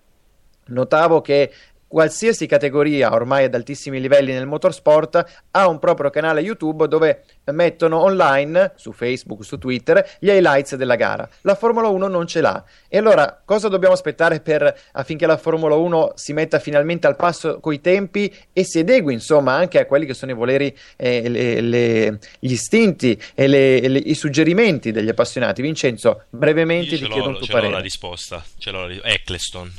notavo che qualsiasi categoria ormai ad altissimi livelli nel motorsport ha un proprio canale YouTube dove mettono online su Facebook, su Twitter gli highlights della gara. La Formula 1 non ce l'ha. E allora cosa dobbiamo aspettare per, affinché la Formula 1 si metta finalmente al passo coi tempi e si adegui insomma anche a quelli che sono i voleri, eh, le, le, gli istinti e le, i suggerimenti degli appassionati? Vincenzo, brevemente Io ti chiedo un tuo ce parere. l'ho la risposta, ce l'ho la ri- Eccleston.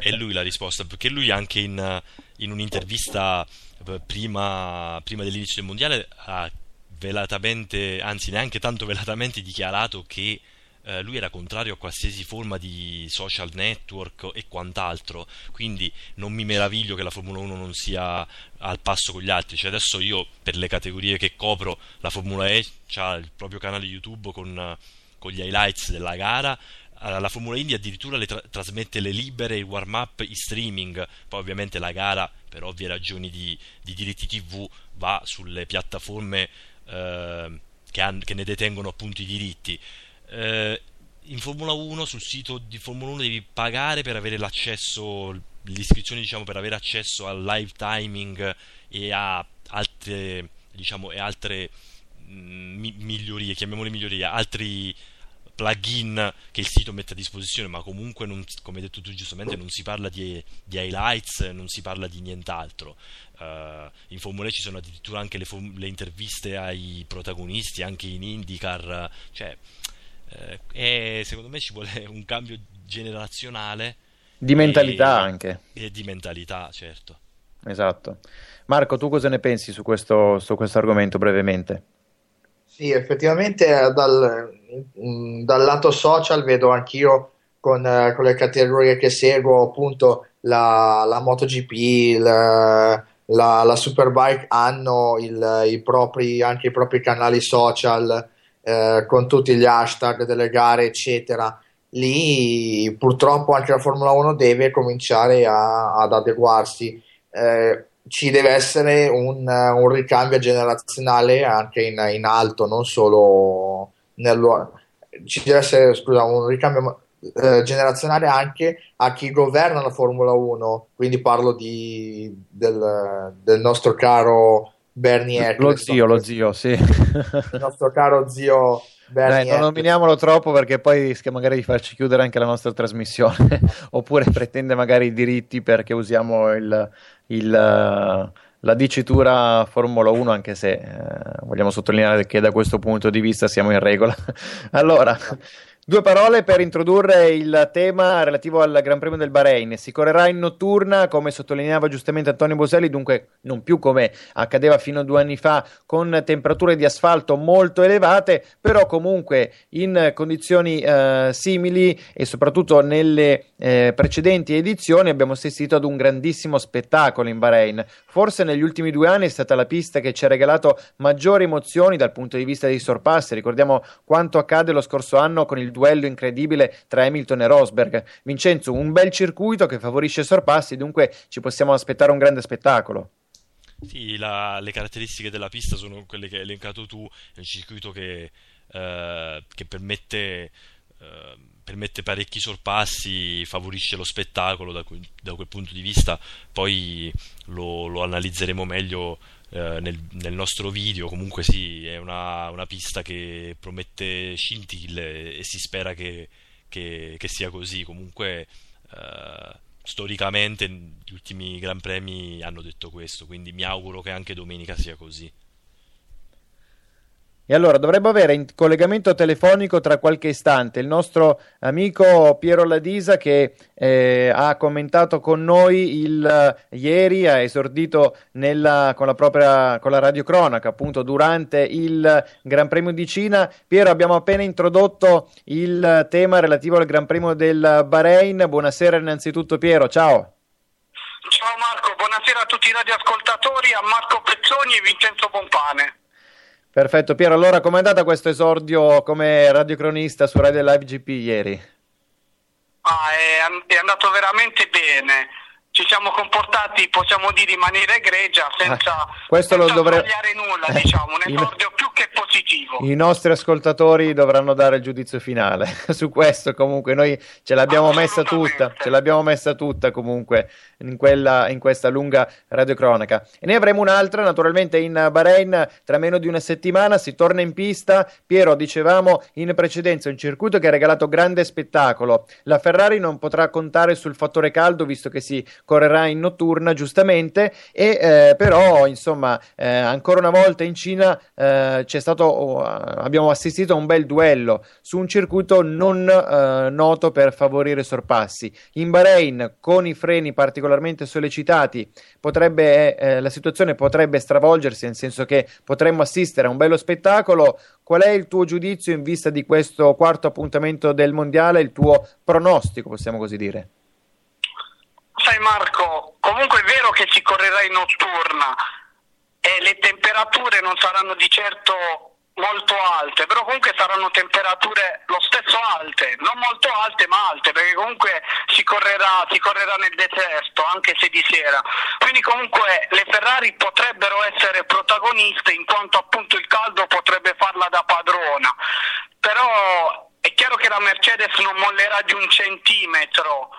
È lui la risposta, perché lui anche in, in un'intervista eh, prima, prima dell'inizio del mondiale ha velatamente, anzi neanche tanto velatamente dichiarato che eh, lui era contrario a qualsiasi forma di social network e quant'altro, quindi non mi meraviglio che la Formula 1 non sia al passo con gli altri, cioè adesso io per le categorie che copro la Formula E ha il proprio canale YouTube con, con gli highlights della gara, la Formula Indy addirittura le tra- trasmette le libere, il warm up in streaming, poi ovviamente la gara per ovvie ragioni di, di diritti TV va sulle piattaforme eh, che, han- che ne detengono appunto i diritti. Eh, in Formula 1 sul sito di Formula 1 devi pagare per avere l'accesso, l'iscrizione diciamo per avere accesso al live timing e a altre, diciamo, e altre mm, mi- migliorie, chiamiamole migliorie, altri plugin che il sito mette a disposizione, ma comunque, non- come hai detto tu giustamente, non si parla di, di highlights, non si parla di nient'altro. Eh, in Formula E ci sono addirittura anche le, form- le interviste ai protagonisti, anche in IndyCar, cioè, eh, e secondo me ci vuole un cambio generazionale. Di mentalità e- anche. E di mentalità, certo. Esatto. Marco, tu cosa ne pensi su questo, su questo argomento brevemente? Sì, effettivamente eh, dal, mm, dal lato social vedo anch'io con, eh, con le categorie che seguo, appunto la, la MotoGP, il, la, la Superbike hanno il- i propri, anche i propri canali social eh, con tutti gli hashtag delle gare, eccetera. Lì purtroppo anche la Formula 1 deve cominciare a- ad adeguarsi. Eh, ci deve essere un, un ricambio generazionale anche in, in alto, non solo nel, ci deve essere scusa, un ricambio eh, generazionale anche a chi governa la Formula 1, quindi parlo di, del, del nostro caro Bernie Lo Eccleston, zio, lo zio, sì. il nostro caro zio Bernie Dai, non nominiamolo troppo perché poi rischia magari di farci chiudere anche la nostra trasmissione, [laughs] oppure pretende magari i diritti perché usiamo il, il, la dicitura Formula 1, anche se eh, vogliamo sottolineare che da questo punto di vista siamo in regola. [laughs] Allora, due parole per introdurre il tema relativo al Gran Premio del Bahrain. Si correrà in notturna, come sottolineava giustamente Antonio Boselli, dunque non più come accadeva fino a due anni fa, con temperature di asfalto molto elevate, però comunque in condizioni eh, simili e soprattutto nelle eh, precedenti edizioni abbiamo assistito ad un grandissimo spettacolo in Bahrain. Forse negli ultimi due anni è stata la pista che ci ha regalato maggiori emozioni dal punto di vista dei sorpassi. Ricordiamo quanto accade lo scorso anno con il duello incredibile tra Hamilton e Rosberg. Vincenzo, un bel circuito che favorisce i sorpassi, dunque ci possiamo aspettare un grande spettacolo. Sì, la- le caratteristiche della pista sono quelle che hai elencato tu, è un circuito che, eh, che permette, eh, permette parecchi sorpassi, favorisce lo spettacolo da, que- da quel punto di vista, poi lo, lo analizzeremo meglio eh, nel, nel nostro video, comunque sì, è una, una pista che promette scintille e si spera che, che- che sia così, comunque... eh, storicamente gli ultimi Gran Premi hanno detto questo, quindi mi auguro che anche domenica sia così. E allora dovrebbe avere in collegamento telefonico tra qualche istante il nostro amico Piero Ladisa che eh, ha commentato con noi il, eh, ieri, ha esordito nella, con la propria con la radiocronaca appunto durante il Gran Premio di Cina. Piero, abbiamo appena introdotto il tema relativo al Gran Premio del Bahrain. Buonasera innanzitutto Piero, ciao. Ciao Marco, buonasera a tutti i radioascoltatori, a Marco Pezzoni e Vincenzo Pompane. Perfetto Piero, allora com'è andata questo esordio come radiocronista su Radio Live GP ieri? Ah, è, è andato veramente bene. Ci siamo comportati, possiamo dire, in maniera egregia, senza, lo senza dovre- sbagliare nulla, diciamo, un esordio più che positivo. I nostri ascoltatori dovranno dare il giudizio finale [laughs] su questo. Comunque, noi ce l'abbiamo messa tutta. Ce l'abbiamo messa tutta comunque in, quella, in questa lunga radiocronaca. E ne avremo un'altra, naturalmente, in Bahrain tra meno di una settimana. Si torna in pista. Piero, dicevamo in precedenza, un circuito che ha regalato grande spettacolo. La Ferrari non potrà contare sul fattore caldo, visto che si correrà in notturna, giustamente. E eh, però, insomma, eh, ancora una volta in Cina eh, c'è stato, oh, abbiamo assistito a un bel duello su un circuito non eh, noto per favorire sorpassi. In Bahrain, con i freni particolarmente sollecitati, potrebbe, eh, la situazione potrebbe stravolgersi, nel senso che potremmo assistere a un bello spettacolo. Qual è il tuo giudizio in vista di questo quarto appuntamento del mondiale? Il tuo pronostico, possiamo così dire? Sai Marco, comunque è vero che si correrà in notturna e le temperature non saranno di certo molto alte, però comunque saranno temperature lo stesso alte, non molto alte ma alte, perché comunque si correrà, si correrà nel deserto anche se di sera. Quindi comunque le Ferrari potrebbero essere protagoniste in quanto appunto il caldo potrebbe farla da padrona. Però è chiaro che la Mercedes non mollerà di un centimetro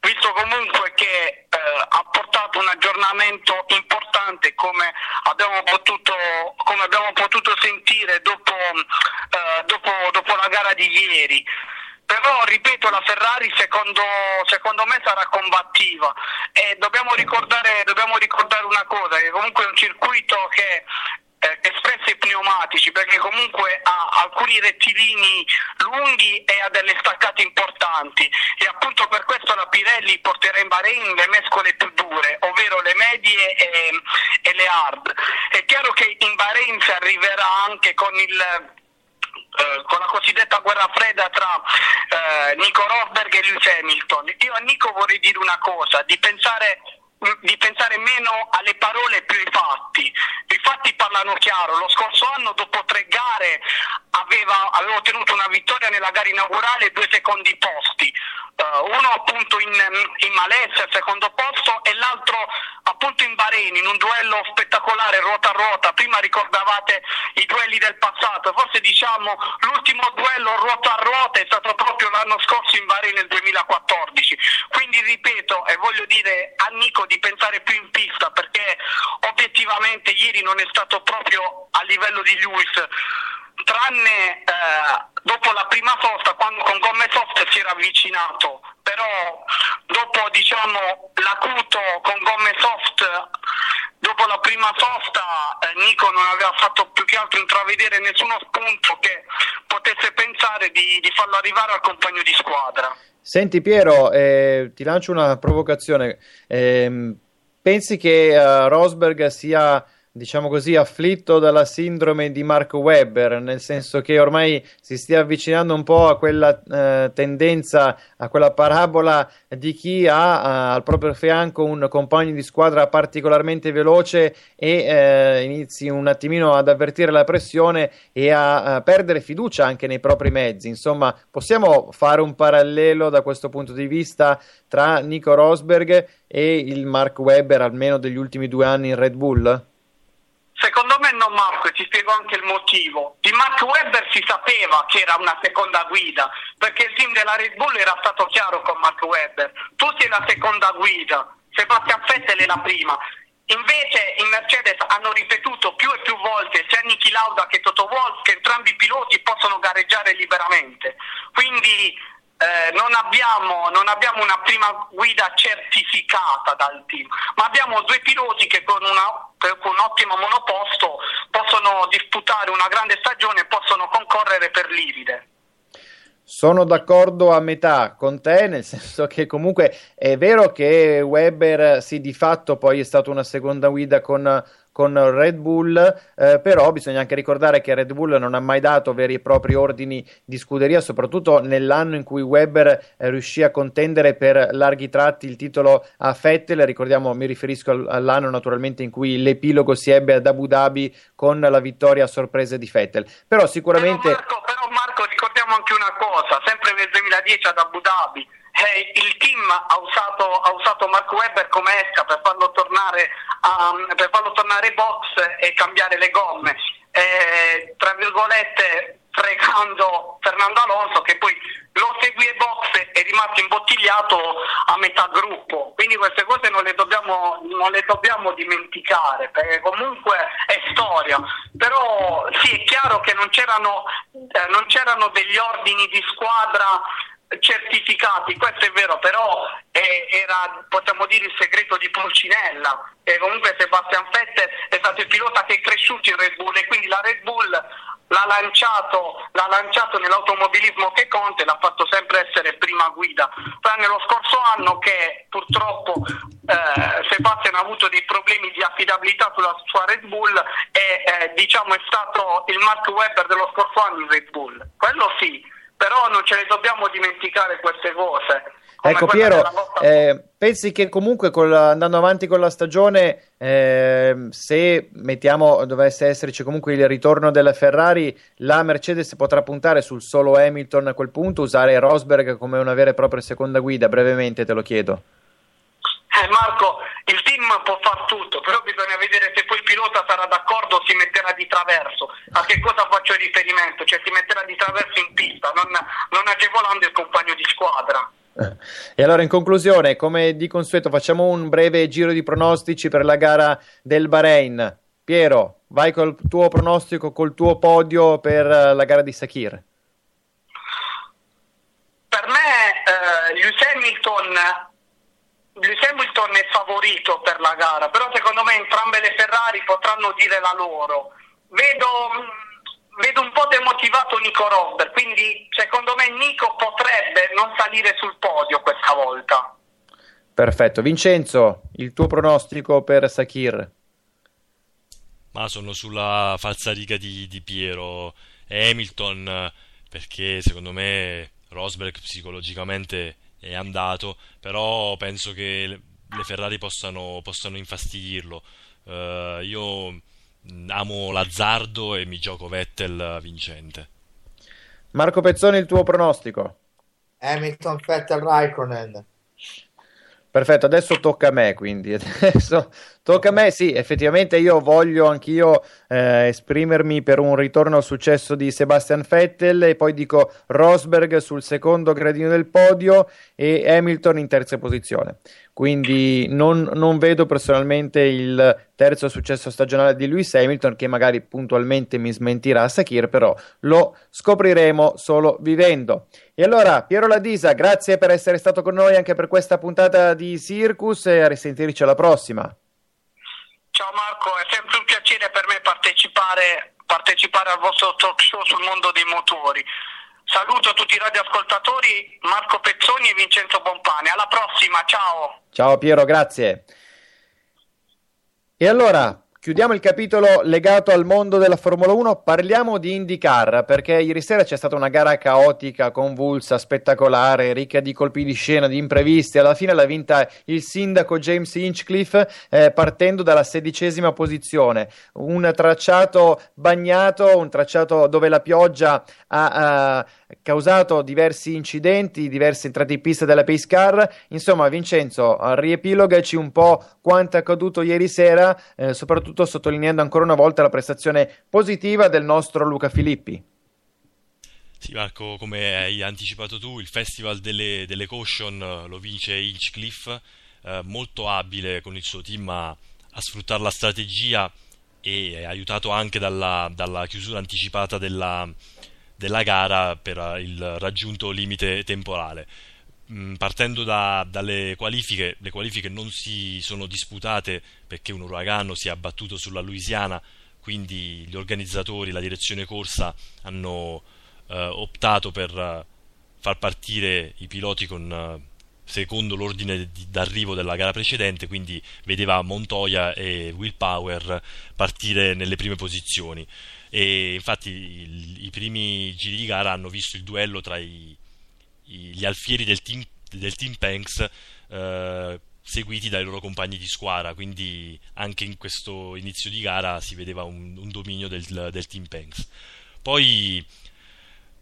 visto comunque che eh, ha portato un aggiornamento importante come abbiamo potuto, come abbiamo potuto sentire dopo, eh, dopo, dopo la gara di ieri. Però ripeto, la Ferrari secondo, secondo me sarà combattiva e dobbiamo ricordare, dobbiamo ricordare una cosa, che comunque è un circuito che eh, che spesso i pneumatici perché comunque ha alcuni rettilini lunghi e ha delle staccate importanti e appunto per questo la Pirelli porterà in Bahrain le mescole più dure ovvero le medie e, e le hard è chiaro che in Bahrain si arriverà anche con il eh, con la cosiddetta guerra fredda tra eh, Nico Rosberg e Lewis Hamilton. Io a Nico vorrei dire una cosa, di pensare di pensare meno alle parole più ai fatti. I fatti parlano chiaro. Lo scorso anno, dopo tre gare, aveva, aveva ottenuto una vittoria nella gara inaugurale e due secondi posti. Uh, uno appunto in, in Malezia, al secondo posto, e l'altro appunto in Bahrain, in un duello spettacolare ruota a ruota. Prima ricordavate i duelli del passato, forse diciamo l'ultimo duello ruota a ruota è stato proprio l'anno scorso in Bahrain nel 2014. Quindi ripeto e voglio dire a Nico di pensare più in pista perché obiettivamente ieri non è stato proprio a livello di Lewis tranne eh, dopo la prima sosta quando con gomme soft si era avvicinato però dopo diciamo l'acuto con gomme soft dopo la prima sosta eh, Nico non aveva fatto più che altro intravedere nessuno spunto che potesse pensare di, di farlo arrivare al compagno di squadra Senti Piero, eh, ti lancio una provocazione. Eh, pensi che uh, Rosberg sia, diciamo così, afflitto dalla sindrome di Mark Webber, nel senso che ormai si stia avvicinando un po' a quella eh, tendenza, a quella parabola di chi ha uh, al proprio fianco un compagno di squadra particolarmente veloce e eh, inizi un attimino ad avvertire la pressione e a, a perdere fiducia anche nei propri mezzi. Insomma, possiamo fare un parallelo da questo punto di vista tra Nico Rosberg e il Mark Webber, almeno degli ultimi due anni in Red Bull? Secondo me no Marco e ti spiego anche il motivo. Di Mark Webber si sapeva che era una seconda guida, perché il team della Red Bull era stato chiaro con Mark Webber. Tu sei la seconda guida, Sebastian Vettel è la prima. Invece in Mercedes hanno ripetuto più e più volte sia Niki Lauda che Toto Wolff che entrambi i piloti possono gareggiare liberamente. Quindi eh, non, abbiamo, non, abbiamo, una prima guida certificata dal team, ma abbiamo due piloti che con, una, con, un ottimo monoposto possono disputare una grande stagione e possono concorrere per l'Iride. Sono d'accordo a metà con te, nel [laughs] senso che comunque è vero che Weber sì di fatto poi è stato una seconda guida con, con Red Bull, eh, però bisogna anche ricordare che Red Bull non ha mai dato veri e propri ordini di scuderia, soprattutto nell'anno in cui Weber eh, riuscì a contendere per larghi tratti il titolo a Vettel, ricordiamo, mi riferisco all'anno naturalmente in cui l'epilogo si ebbe ad Abu Dhabi con la vittoria a sorpresa di Vettel, però sicuramente... Però Marco, però Marco ricordiamo anche una cosa, sempre nel 2010 ad Abu Dhabi, eh, il team ha usato, ha usato Mark Webber come esca per farlo tornare, a, per farlo tornare box e cambiare le gomme. Eh, tra virgolette fregando Fernando Alonso che poi lo seguì e box è rimasto imbottigliato a metà gruppo quindi queste cose non le dobbiamo, non le dobbiamo dimenticare perché comunque è storia però sì è chiaro che non c'erano, eh, non c'erano degli ordini di squadra certificati, questo è vero, però eh, era, possiamo dire, il segreto di Pulcinella, e comunque Sebastian Vettel è stato il pilota che è cresciuto in Red Bull e quindi la Red Bull l'ha lanciato, l'ha lanciato nell'automobilismo che conta e l'ha fatto sempre essere prima guida, tranne lo scorso anno che purtroppo eh, Sebastian ha avuto dei problemi di affidabilità sulla sua Red Bull e eh, diciamo è stato il Mark Webber dello scorso anno in Red Bull, quello sì, però non ce le dobbiamo dimenticare queste cose. Ecco Piero, eh, pensi che comunque col, andando avanti con la stagione, eh, se mettiamo dovesse esserci comunque il ritorno della Ferrari, la Mercedes potrà puntare sul solo Hamilton a quel punto, usare Rosberg come una vera e propria seconda guida? Brevemente te lo chiedo. Eh, Marco, il team può far tutto, però bisogna vedere se poi il pilota sarà d'accordo o si metterà di traverso. A che cosa faccio riferimento? Cioè si metterà di traverso in pista, non agevolando il compagno di squadra. E allora in conclusione, come di consueto, facciamo un breve giro di pronostici per la gara del Bahrain. Piero, vai col tuo pronostico, col tuo podio per la gara di Sakir. Per me eh, Lewis Hamilton Lewis Hamilton è favorito per la gara, però secondo me entrambe le Ferrari potranno dire la loro. Vedo vedo un po' demotivato Nico Rosberg, quindi secondo me Nico potrebbe non salire sul podio questa volta. Perfetto. Vincenzo, il tuo pronostico per Sakir? Ma sono sulla falsariga di, di Piero e Hamilton perché secondo me Rosberg psicologicamente è andato, però penso che le Ferrari possano, possano infastidirlo. Uh, io amo l'azzardo e mi gioco Vettel vincente. Marco Pezzoni, il tuo pronostico? Hamilton, Vettel, Raikkonen. Perfetto, adesso tocca a me, quindi [laughs] adesso tocca a me, sì, effettivamente io voglio anch'io eh, esprimermi per un ritorno al successo di Sebastian Vettel e poi dico Rosberg sul secondo gradino del podio e Hamilton in terza posizione. Quindi non, non vedo personalmente il terzo successo stagionale di Lewis Hamilton che magari puntualmente mi smentirà Sakir, però lo scopriremo solo vivendo. E allora, Piero Ladisa, grazie per essere stato con noi anche per questa puntata di Circus e a risentirci alla prossima. Ciao Marco, è sempre un piacere per me partecipare, partecipare al vostro talk show sul mondo dei motori. Saluto tutti i radioascoltatori, Marco Pezzoni e Vincenzo Bompane. Alla prossima, ciao. Ciao Piero, grazie. E allora, Chiudiamo il capitolo legato al mondo della Formula 1, parliamo di IndyCar perché ieri sera c'è stata una gara caotica, convulsa, spettacolare, ricca di colpi di scena, di imprevisti. Alla fine l'ha vinta il sindaco James Hinchcliffe eh, partendo dalla sedicesima posizione. Un tracciato bagnato, un tracciato dove la pioggia ha uh, causato diversi incidenti, diverse entrate in pista della Pace Car. Insomma, Vincenzo, riepilogaci un po' quanto è accaduto ieri sera, eh, soprattutto sottolineando ancora una volta la prestazione positiva del nostro Luca Filippi. Sì, Marco, come hai anticipato tu, il Festival delle, delle Caution eh, lo vince Hinchcliffe, eh, molto abile con il suo team a, a sfruttare la strategia e aiutato anche dalla, dalla chiusura anticipata della, della, gara per il raggiunto limite temporale. Mm, partendo da, dalle qualifiche, le qualifiche non si sono disputate perché un uragano si è abbattuto sulla Louisiana, quindi gli organizzatori, la direzione corsa hanno eh, optato per eh, far partire i piloti con, eh, secondo l'ordine di, d'arrivo della gara precedente, quindi vedeva Montoya e Will Power partire nelle prime posizioni. E infatti il, i primi giri di gara hanno visto il duello tra i gli alfieri del team, del team Panks eh, seguiti dai loro compagni di squadra, quindi anche in questo inizio di gara si vedeva un, un dominio del, del, team Panks. Poi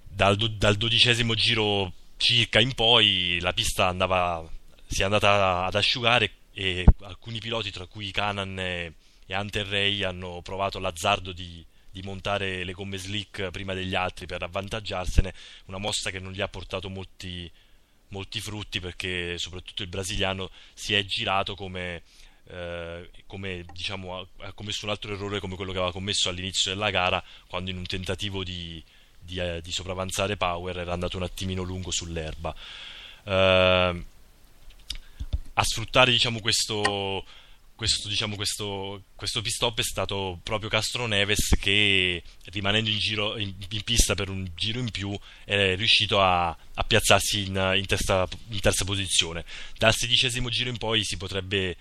dal, dal, dodicesimo giro circa in poi la pista andava, si è andata ad asciugare e alcuni piloti, tra cui Canan e, e Hunter Ray, hanno provato l'azzardo di, di montare le gomme slick prima degli altri per avvantaggiarsene, una mossa che non gli ha portato molti, molti frutti perché soprattutto il brasiliano si è girato come, eh, come diciamo, ha, commesso un altro errore come quello che aveva commesso all'inizio della gara quando in un tentativo di, di, eh, di sopravanzare Power era andato un attimino lungo sull'erba. Eh, a sfruttare diciamo, questo, questo, diciamo, questo, questo pit stop è stato proprio Castro Neves che rimanendo in, giro, in, in pista per un giro in più è riuscito a, a piazzarsi in, in, testa, in, terza posizione. Dal sedicesimo giro in poi si potrebbe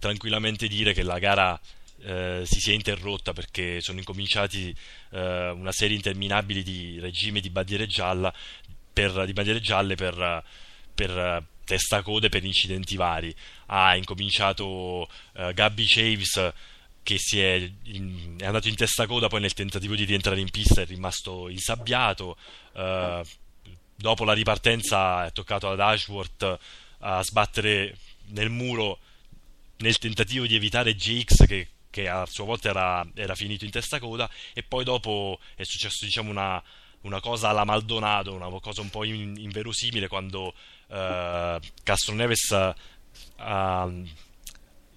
tranquillamente dire che la gara eh, si sia interrotta perché sono incominciati eh, una serie interminabile di regime di bandiere, gialla per, di bandiere gialle per, per testacode per incidenti vari. Ha incominciato uh, Gabby Chaves che è, in, è, andato in testa coda poi nel tentativo di rientrare in pista è rimasto insabbiato. Uh, dopo la ripartenza è toccato ad Ashworth a sbattere nel muro nel tentativo di evitare GX che, che a sua volta era, era, finito in testa coda e poi dopo è successo diciamo una, una cosa alla Maldonado, una cosa un po' in, inverosimile quando uh, Castroneves uh,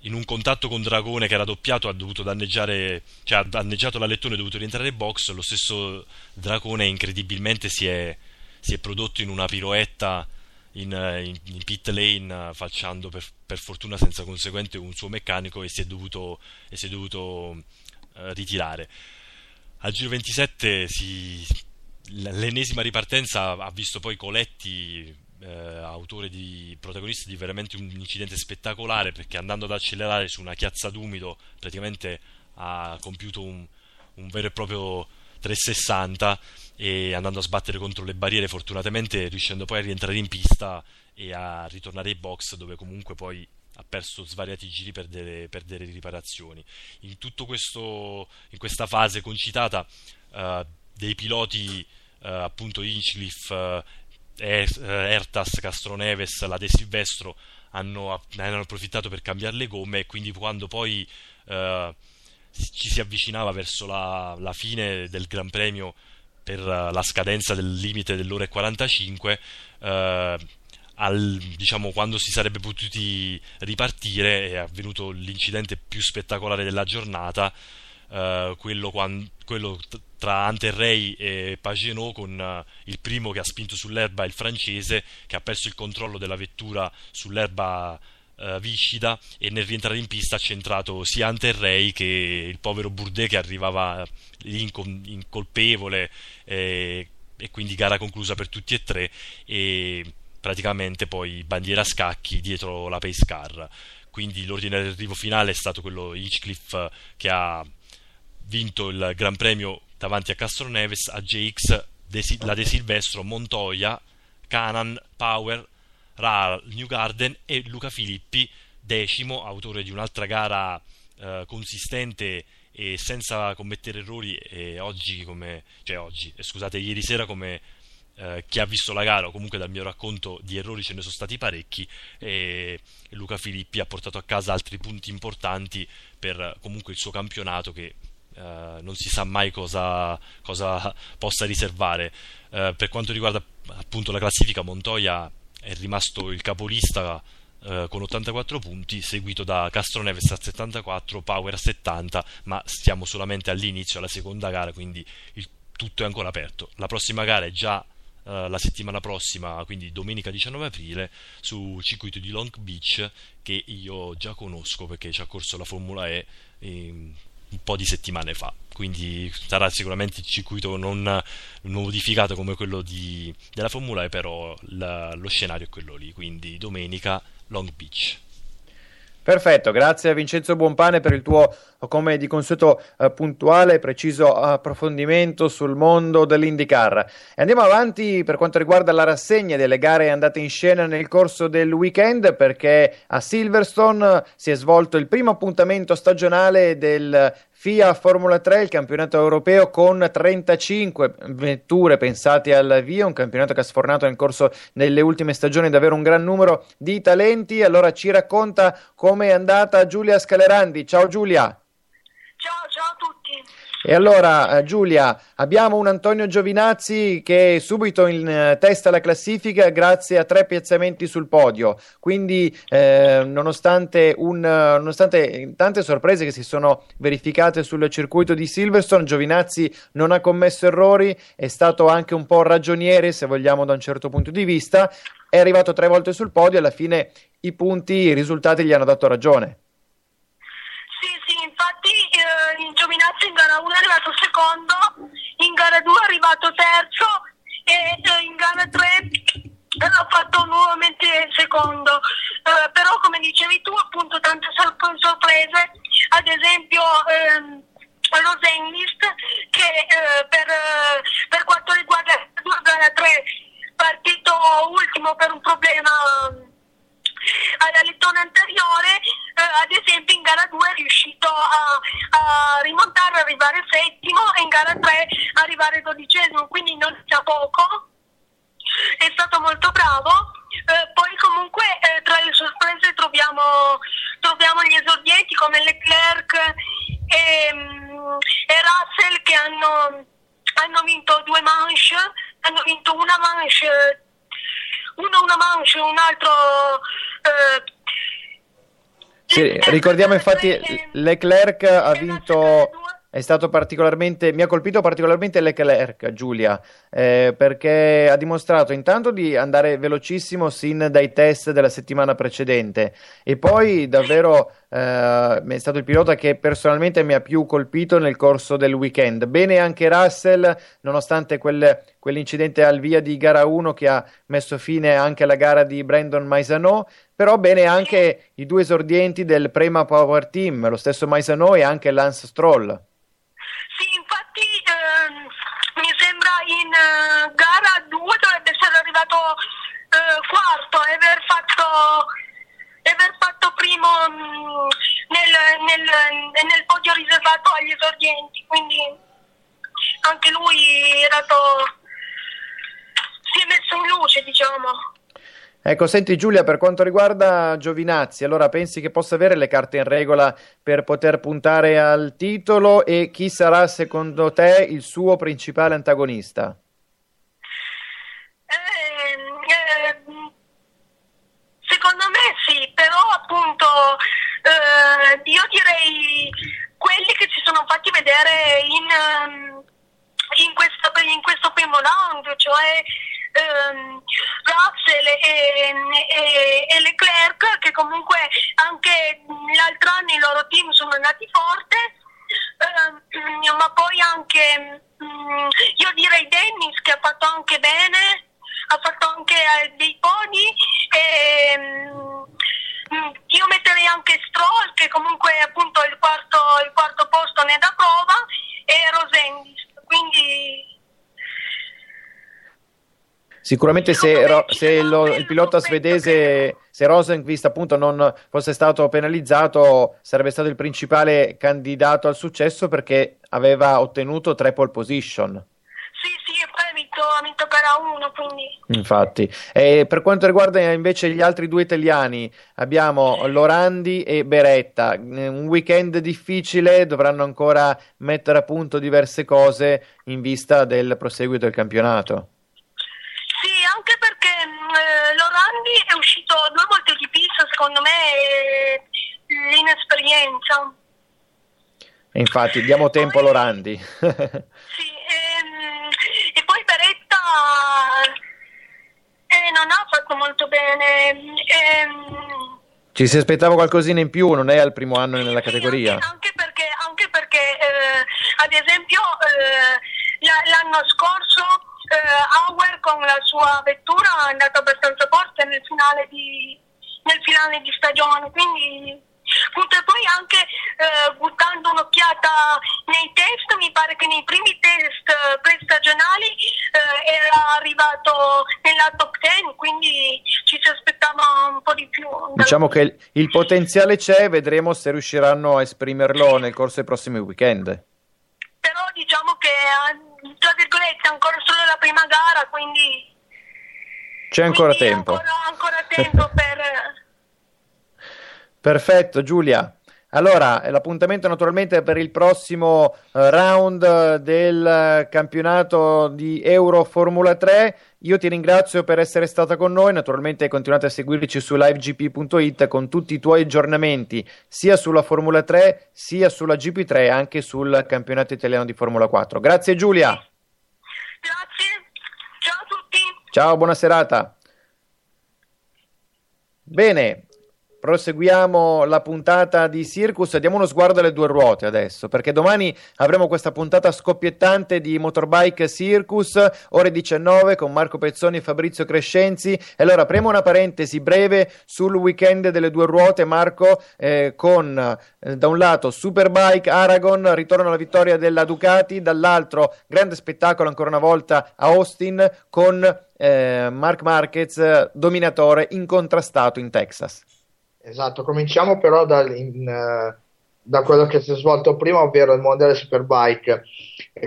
in un contatto con Dragone che era doppiato ha dovuto danneggiare, cioè ha danneggiato la lettone e ha dovuto rientrare in box, lo stesso Dragone incredibilmente si è, si è prodotto in una piroetta in, in, in pit lane facendo per, per, fortuna senza conseguente un suo meccanico e si è dovuto, si è dovuto uh, ritirare. Al giro 27 si, l'ennesima ripartenza ha visto poi Coletti eh, autore di protagonista di veramente un incidente spettacolare perché andando ad accelerare su una chiazza d'umido praticamente ha compiuto un, un vero e proprio 360 e andando a sbattere contro le barriere fortunatamente riuscendo poi a rientrare in pista e a ritornare ai box dove comunque poi ha perso svariati giri per delle, per delle riparazioni. In tutto questo in questa fase concitata uh, dei piloti uh, appunto Inchcliffe uh, Ertas, Castroneves, la De Silvestro hanno, hanno, approfittato per cambiare le gomme e quindi quando poi ci si avvicinava verso la, la fine del Gran Premio per la scadenza del limite dell'ora e 45 eh, al, diciamo, quando si sarebbe potuti ripartire è avvenuto l'incidente più spettacolare della giornata eh, quello, quando, quello, tra Anterrey e Pagenot con uh, il primo che ha spinto sull'erba il francese che ha perso il controllo della vettura sull'erba uh, viscida e nel rientrare in pista ha centrato sia Anterrey che il povero Bourdet che arrivava incol- incolpevole eh, e quindi gara conclusa per tutti e tre e praticamente poi bandiera a scacchi dietro la pace car. Quindi l'ordine d'arrivo finale è stato quello Hinchcliffe che ha vinto il Gran Premio davanti a Castro Neves, a JX, De, la De Silvestro, Montoya, Canan, Power, Ra, New Garden e Luca Filippi, decimo, autore di un'altra gara eh, consistente e senza commettere errori e oggi come cioè oggi, eh, scusate, ieri sera come eh, chi ha visto la gara o comunque dal mio racconto di errori ce ne sono stati parecchi e Luca Filippi ha portato a casa altri punti importanti per comunque il suo campionato che Uh, non si sa mai cosa, cosa possa riservare. Uh, per quanto riguarda appunto la classifica, Montoya è rimasto il capolista uh, con 84 punti, seguito da Castroneves a 74, Power a 70, ma stiamo solamente all'inizio, alla seconda gara, quindi il, tutto è ancora aperto. La prossima gara è già la settimana prossima, quindi domenica 19 aprile, sul circuito di Long Beach che io già conosco perché ci ha corso la Formula E. E, un po' di settimane fa. Quindi sarà sicuramente il circuito non modificato come quello di, della Formula E però la, lo scenario è quello lì. Quindi domenica Long Beach Perfetto, grazie a Vincenzo Buonpane per il tuo, come di consueto, eh, puntuale e preciso approfondimento sul mondo dell'IndyCar. E andiamo avanti per quanto riguarda la rassegna delle gare andate in scena nel corso del weekend perché a Silverstone si è svolto il primo appuntamento stagionale del FIA Formula 3, il campionato europeo con 35 vetture pensate al via, un campionato che ha sfornato nel corso delle ultime stagioni davvero un gran numero di talenti. Allora ci racconta come è andata Giulia Scalerandi. Ciao Giulia. Ciao, ciao a tutti. E allora, eh, Giulia, abbiamo un Antonio Giovinazzi che è subito in eh, testa alla classifica grazie a tre piazzamenti sul podio. Quindi, eh, nonostante, un, nonostante tante sorprese che si sono verificate sul circuito di Silverstone, Giovinazzi non ha commesso errori, è stato anche un po' ragioniere, se vogliamo, da un certo punto di vista. È arrivato tre volte sul podio e alla fine i punti, i risultati gli hanno dato ragione. Giovinazzi in gara 1 è arrivato secondo, in gara 2 è arrivato terzo e eh, in gara 3 ha fatto nuovamente secondo. Eh, però come dicevi tu, appunto tante sorprese, ad esempio ehm, Rosenlist che eh, per, per, quanto riguarda la gara 3 partito ultimo per un problema alla lettone anteriore, eh, ad esempio in gara 2 è riuscito a, a rimontare, arrivare settimo e in gara 3 arrivare dodicesimo, quindi non sia poco, è stato molto bravo. Eh, poi comunque eh, tra le sorprese troviamo, troviamo, gli esordienti come Leclerc e, mm, e Russell che hanno, hanno vinto due manche, hanno vinto una manche uno una manche, un altro sì, ricordiamo infatti Leclerc ha vinto è stato particolarmente, mi ha colpito particolarmente Leclerc, Giulia, eh, perché ha dimostrato intanto di andare velocissimo sin dai test della settimana precedente e poi davvero eh, è stato il pilota che personalmente mi ha più colpito nel corso del weekend. Bene anche Russell, nonostante quel, quell'incidente al via di gara 1 che ha messo fine anche alla gara di Brandon Maisano, però bene anche i due esordienti del Prema Power Team, lo stesso Maisano e anche Lance Stroll. Sì, infatti ehm, mi sembra in uh, gara 2 dovrebbe essere arrivato uh, quarto e aver fatto, aver fatto primo um, nel, nel, nel, podio riservato agli esordienti, quindi anche lui è dato, si è messo in luce, diciamo. Ecco, senti Giulia, per quanto riguarda Giovinazzi, allora pensi che possa avere le carte in regola per poter puntare al titolo e chi sarà secondo te il suo principale antagonista? Eh, eh, secondo me sì, però appunto eh, io direi quelli che si sono fatti vedere in, in, questo, in questo primo round, cioè ehm, Russell e, e, e, Leclerc che comunque anche l'altro anno i loro team sono andati forte. Ehm, ma poi anche mm, io direi Dennis che ha fatto anche bene ha fatto anche eh, dei podi e, mm, io metterei anche Stroll che comunque appunto il quarto, il quarto posto ne da prova e Rosendis quindi Sicuramente se, ro- se lo, il pilota svedese, se Rosenqvist appunto non fosse stato penalizzato, sarebbe stato il principale candidato al successo perché aveva ottenuto tre pole position. Sì, sì, vinto gara 1, quindi... Infatti. E per quanto riguarda invece gli altri due italiani, abbiamo Lorandi e Beretta. Un weekend difficile, dovranno ancora mettere a punto diverse cose in vista del proseguito del campionato anche perché eh, Lorandi è uscito due volte di pista, secondo me è l'inesperienza. Infatti, diamo tempo poi, a Lorandi. [laughs] [laughs] sì, ehm, e poi Beretta eh, non ha fatto molto bene. Ehm, Ci si aspettava qualcosina in più, non è al primo anno nella sì, categoria. Anche, anche perché, anche perché eh, ad esempio, eh, l'anno scorso eh, Auer con la sua vettura è andato abbastanza forte nel finale di, nel finale di stagione, quindi appunto e poi anche eh, buttando un'occhiata nei test, mi pare che nei primi test eh, prestagionali eh, era arrivato nella top 10, quindi ci si aspettava un po' di più. Diciamo che il, potenziale c'è, vedremo se riusciranno a esprimerlo nel corso dei prossimi weekend. Però diciamo che eh, tra virgolette è ancora solo la prima gara, quindi C'è ancora tempo. ancora tempo [laughs] per... Perfetto, Giulia. Allora, l'appuntamento naturalmente per il prossimo eh, round eh, del campionato di Euro Formula 3. Io ti ringrazio per essere stata con noi. Naturalmente continuate a seguirci su livegp.it con tutti i tuoi aggiornamenti sia sulla Formula 3 sia sulla GP3 e anche sul campionato italiano di Formula 4. Grazie Giulia. Grazie. Ciao a tutti. Ciao, buona serata. Bene, proseguiamo la puntata di Circus. Diamo uno sguardo alle due ruote adesso, perché domani avremo questa puntata scoppiettante di Motorbike Circus, ore 19 con Marco Pezzoni e Fabrizio Crescenzi. E allora apriamo una parentesi breve sul weekend delle due ruote, Marco, eh, con eh, da un lato Superbike Aragon, ritorno alla vittoria della Ducati, dall'altro grande spettacolo ancora una volta a Austin con eh, Mark Marquez, dominatore incontrastato in Texas. Esatto, cominciamo però dal- in, eh, da quello che si è svolto prima, ovvero il mondiale Superbike.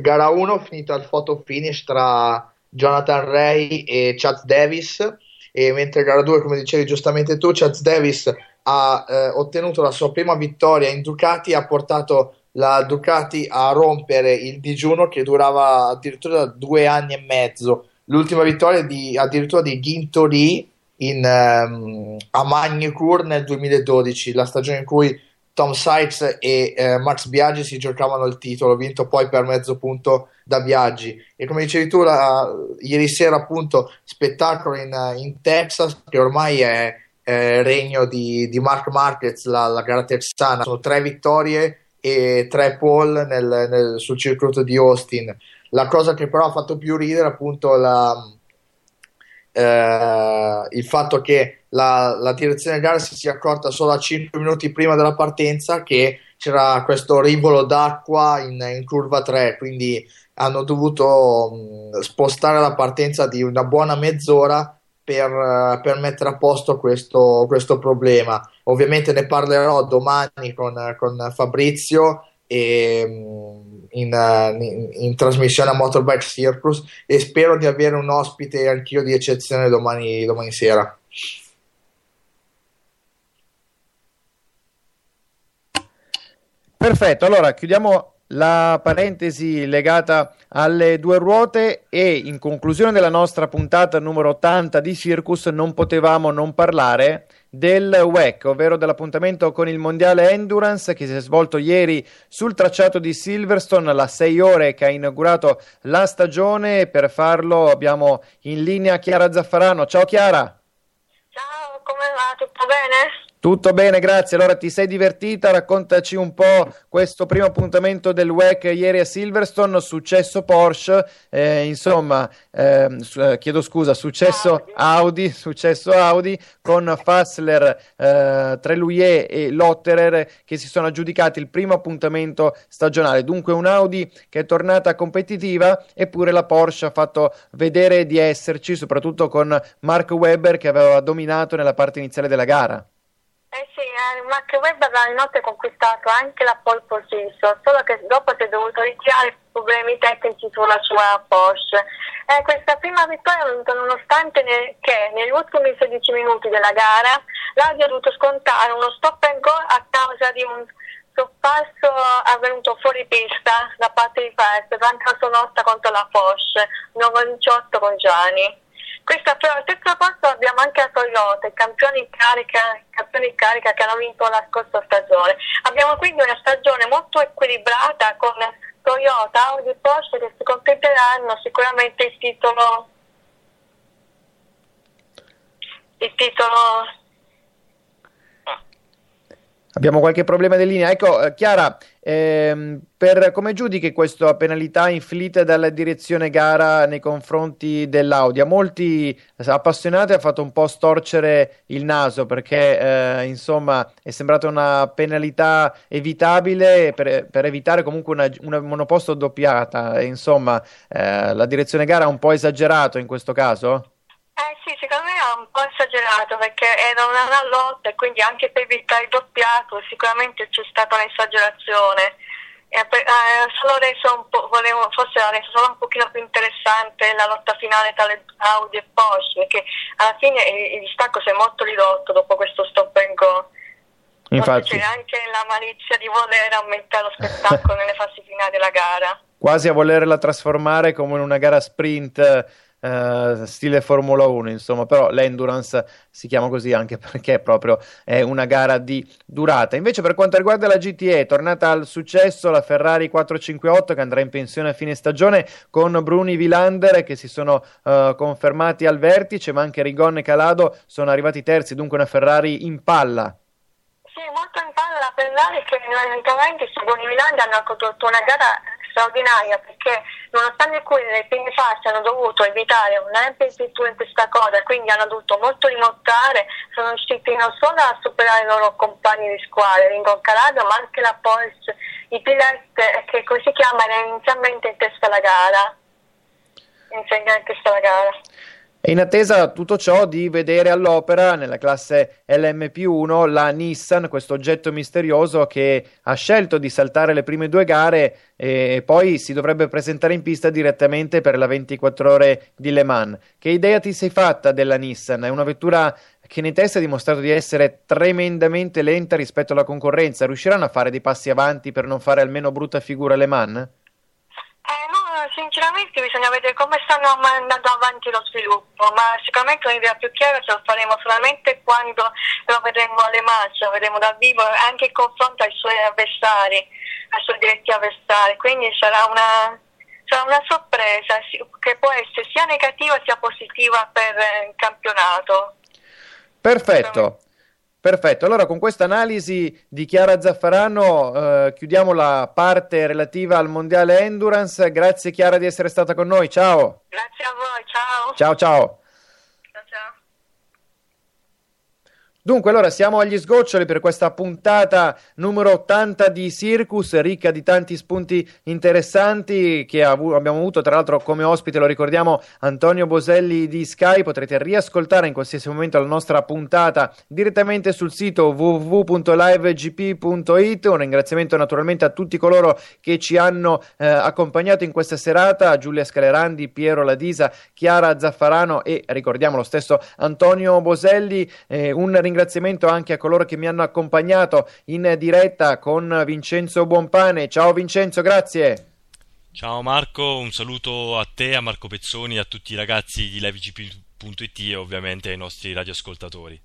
Gara 1 finita al photo finish tra Jonathan Ray e Chad Davis, e mentre gara 2, come dicevi giustamente tu, Chad Davis ha eh, ottenuto la sua prima vittoria in Ducati, ha portato la Ducati a rompere il digiuno che durava addirittura due anni e mezzo. L'ultima vittoria di, addirittura di Gintori in, ehm, a Magny-Cours nel 2012, la stagione in cui Tom Sykes e eh, Max Biaggi si giocavano il titolo, vinto poi per mezzo punto da Biaggi. E come dicevi tu, la- ieri sera appunto spettacolo in, in Texas, che ormai è eh, regno di, di Mark Marquez, la, la gara texana. Sono tre vittorie e tre pole nel- nel- sul circuito di Austin. La cosa che però ha fatto più ridere appunto la, eh, il fatto che la, la direzione gara si sia accorta solo a 5 minuti prima della partenza che c'era questo rivolo d'acqua in, in curva 3, quindi hanno dovuto mh, spostare la partenza di una buona mezz'ora per, eh, per mettere a posto questo, questo problema. Ovviamente ne parlerò domani con, con Fabrizio e, mh, in, eh, in- in trasmissione a Motorbike Circus e spero di avere un ospite anch'io di eccezione domani, domani sera. Perfetto, allora chiudiamo la parentesi legata alle due ruote e in conclusione della nostra puntata numero 80 di Circus non potevamo non parlare del WEC, ovvero dell'appuntamento con il mondiale Endurance che si è svolto ieri sul tracciato di Silverstone, la 6 ore che ha inaugurato la stagione per farlo abbiamo in linea Chiara Zaffarano. Ciao Chiara! Ciao, come va? Tutto bene? Tutto bene, grazie. Allora ti sei divertita? Raccontaci un po' questo primo appuntamento del WEC ieri a Silverstone, successo Porsche, eh, insomma, ehm, eh, chiedo scusa, successo Audi, [laughs] successo Audi con Fassler, eh, Treluier e Lotterer che si sono aggiudicati il primo appuntamento stagionale. Dunque un Audi che è tornata competitiva, eppure la Porsche ha fatto vedere di esserci, soprattutto con Mark Webber che aveva dominato nella parte iniziale della gara. Mark la notte ha conquistato anche la pole position, solo che dopo si è dovuto ritirare problemi tecnici sulla sua Porsche. Eh, questa prima vittoria è venuta nonostante ne- che negli ultimi 16 minuti della gara l'Audi ha dovuto scontare uno stop and go a causa di un sorpasso avvenuto fuori pista da parte di Verstappen, caso nostra contro la Porsche, 9-18 con Gianni. Questa terzo posto abbiamo anche la Toyota, i campioni in carica, i campioni in carica che hanno vinto la scorsa stagione. Abbiamo quindi una stagione molto equilibrata con Toyota, Audi e Porsche che si contenteranno sicuramente il titolo il titolo Abbiamo qualche problema di linea. Ecco, eh, Chiara, ehm, per, come giudichi questa penalità inflitta dalla direzione gara nei confronti dell'Audi? A molti appassionati ha fatto un po' storcere il naso perché, eh, insomma, è sembrata una penalità evitabile per, per evitare comunque una, una monoposto doppiata. Insomma, eh, la direzione gara ha un po' esagerato in questo caso? Eh sì, secondo me è un po' esagerato perché era una, lotta e quindi anche per evitare il doppiato sicuramente c'è stata un'esagerazione. Eh, per, solo reso un po', volevo, forse l'ha reso solo un pochino più interessante la lotta finale tra le Audi e Porsche perché alla fine il, il distacco si è molto ridotto dopo questo stop and go. Infatti. C'è anche la malizia di voler aumentare lo spettacolo [laughs] nelle fasi finali della gara. Quasi a volerla trasformare come in una gara sprint Uh, stile Formula 1, insomma, però l'endurance si chiama così anche [laughs] perché proprio è una gara di durata. Invece, per quanto riguarda la GTE, è tornata al successo la Ferrari 458 che andrà in pensione a fine stagione con Bruni Vilander che si sono uh, confermati al vertice, ma anche Rigon e Calado sono arrivati terzi, dunque una Ferrari in palla. Sì, molto in palla la Ferrari che veramente su Bruni Vilander hanno condotto una gara straordinaria perché nonostante cui nelle prime fasi hanno dovuto evitare un'ampia in questa cosa, quindi hanno dovuto molto rimontare, sono riusciti non solo a superare i loro compagni di squadra, Ringo Calado, ma anche la Porsche, i Pilet, che così si chiama, era inizialmente in testa alla gara. Insegna in testa alla gara. E in attesa tutto ciò di vedere all'opera nella classe LMP1 la Nissan, questo oggetto misterioso che ha scelto di saltare le prime due gare e poi si dovrebbe presentare in pista direttamente per la 24 ore di Le Mans. Che idea ti sei fatta della Nissan? È una vettura che nei test ha dimostrato di essere tremendamente lenta rispetto alla concorrenza. Riusciranno a fare dei passi avanti per non fare almeno brutta figura a Le Mans? Sinceramente bisogna vedere come stanno andando avanti lo sviluppo, ma sicuramente un'idea più chiara ce lo faremo solamente quando lo vedremo alle mance, lo vedremo dal vivo, anche in confronto ai suoi avversari, ai suoi diretti avversari, quindi sarà una, sarà una sorpresa che può essere sia negativa sia positiva per il campionato. Perfetto. Perfetto, allora con questa analisi di Chiara Zaffarano eh, chiudiamo la parte relativa al Mondiale Endurance. Grazie Chiara di essere stata con noi, ciao. Grazie a voi, ciao. Ciao ciao. Dunque, allora siamo agli sgoccioli per questa puntata numero 80 di Circus, ricca di tanti spunti interessanti che avu- abbiamo avuto, tra l'altro come ospite, lo ricordiamo, Antonio Boselli di Sky. Potrete riascoltare in qualsiasi momento la nostra puntata direttamente sul sito www.livegp.it. Un ringraziamento naturalmente a tutti coloro che ci hanno eh, accompagnato in questa serata, Giulia Scalerandi, Piero Ladisa, Chiara Zaffarano e ricordiamo lo stesso Antonio Boselli. Eh, un ringraziamento ringraziamento anche a coloro che mi hanno accompagnato in diretta con Vincenzo Buonpane. Ciao Vincenzo, grazie. Ciao Marco, un saluto a te, a Marco Pezzoni, a tutti i ragazzi di livegp.it e ovviamente ai nostri radioascoltatori.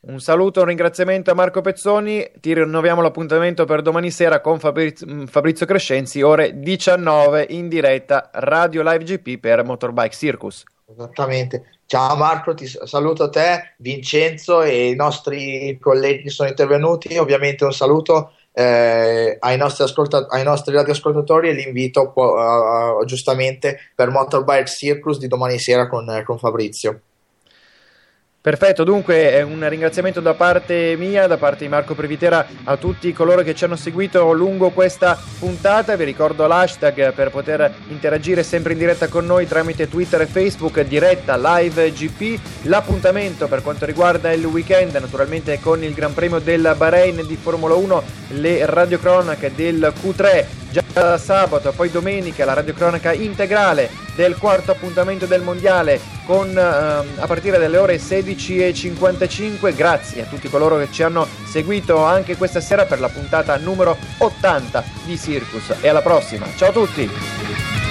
Un saluto, un ringraziamento a Marco Pezzoni. Ti rinnoviamo l'appuntamento per domani sera con Fabriz- Fabrizio Crescenzi, ore 19 in diretta Radio Live GP per Motorbike Circus. Esattamente. Ciao Marco, ti saluto te, Vincenzo e i nostri colleghi che sono intervenuti. Ovviamente un saluto eh, ai, nostri ascolta- ai nostri radioascoltatori e l'invito uh, giustamente per Motorbike Circus di domani sera con, con Fabrizio. Perfetto, dunque un ringraziamento da parte mia, da parte di Marco Previtera a tutti coloro che ci hanno seguito lungo questa puntata. Vi ricordo l'hashtag per poter interagire sempre in diretta con noi tramite Twitter e Facebook, diretta live GP. L'appuntamento per quanto riguarda il weekend, naturalmente con il Gran Premio del Bahrain di Formula 1, le radiocronache del Q3 già sabato, poi domenica la radiocronaca integrale del quarto appuntamento del mondiale con eh, a partire dalle ore 16.55. Grazie a tutti coloro che ci hanno seguito anche questa sera per la puntata numero 80 di Circus e alla prossima. Ciao a tutti!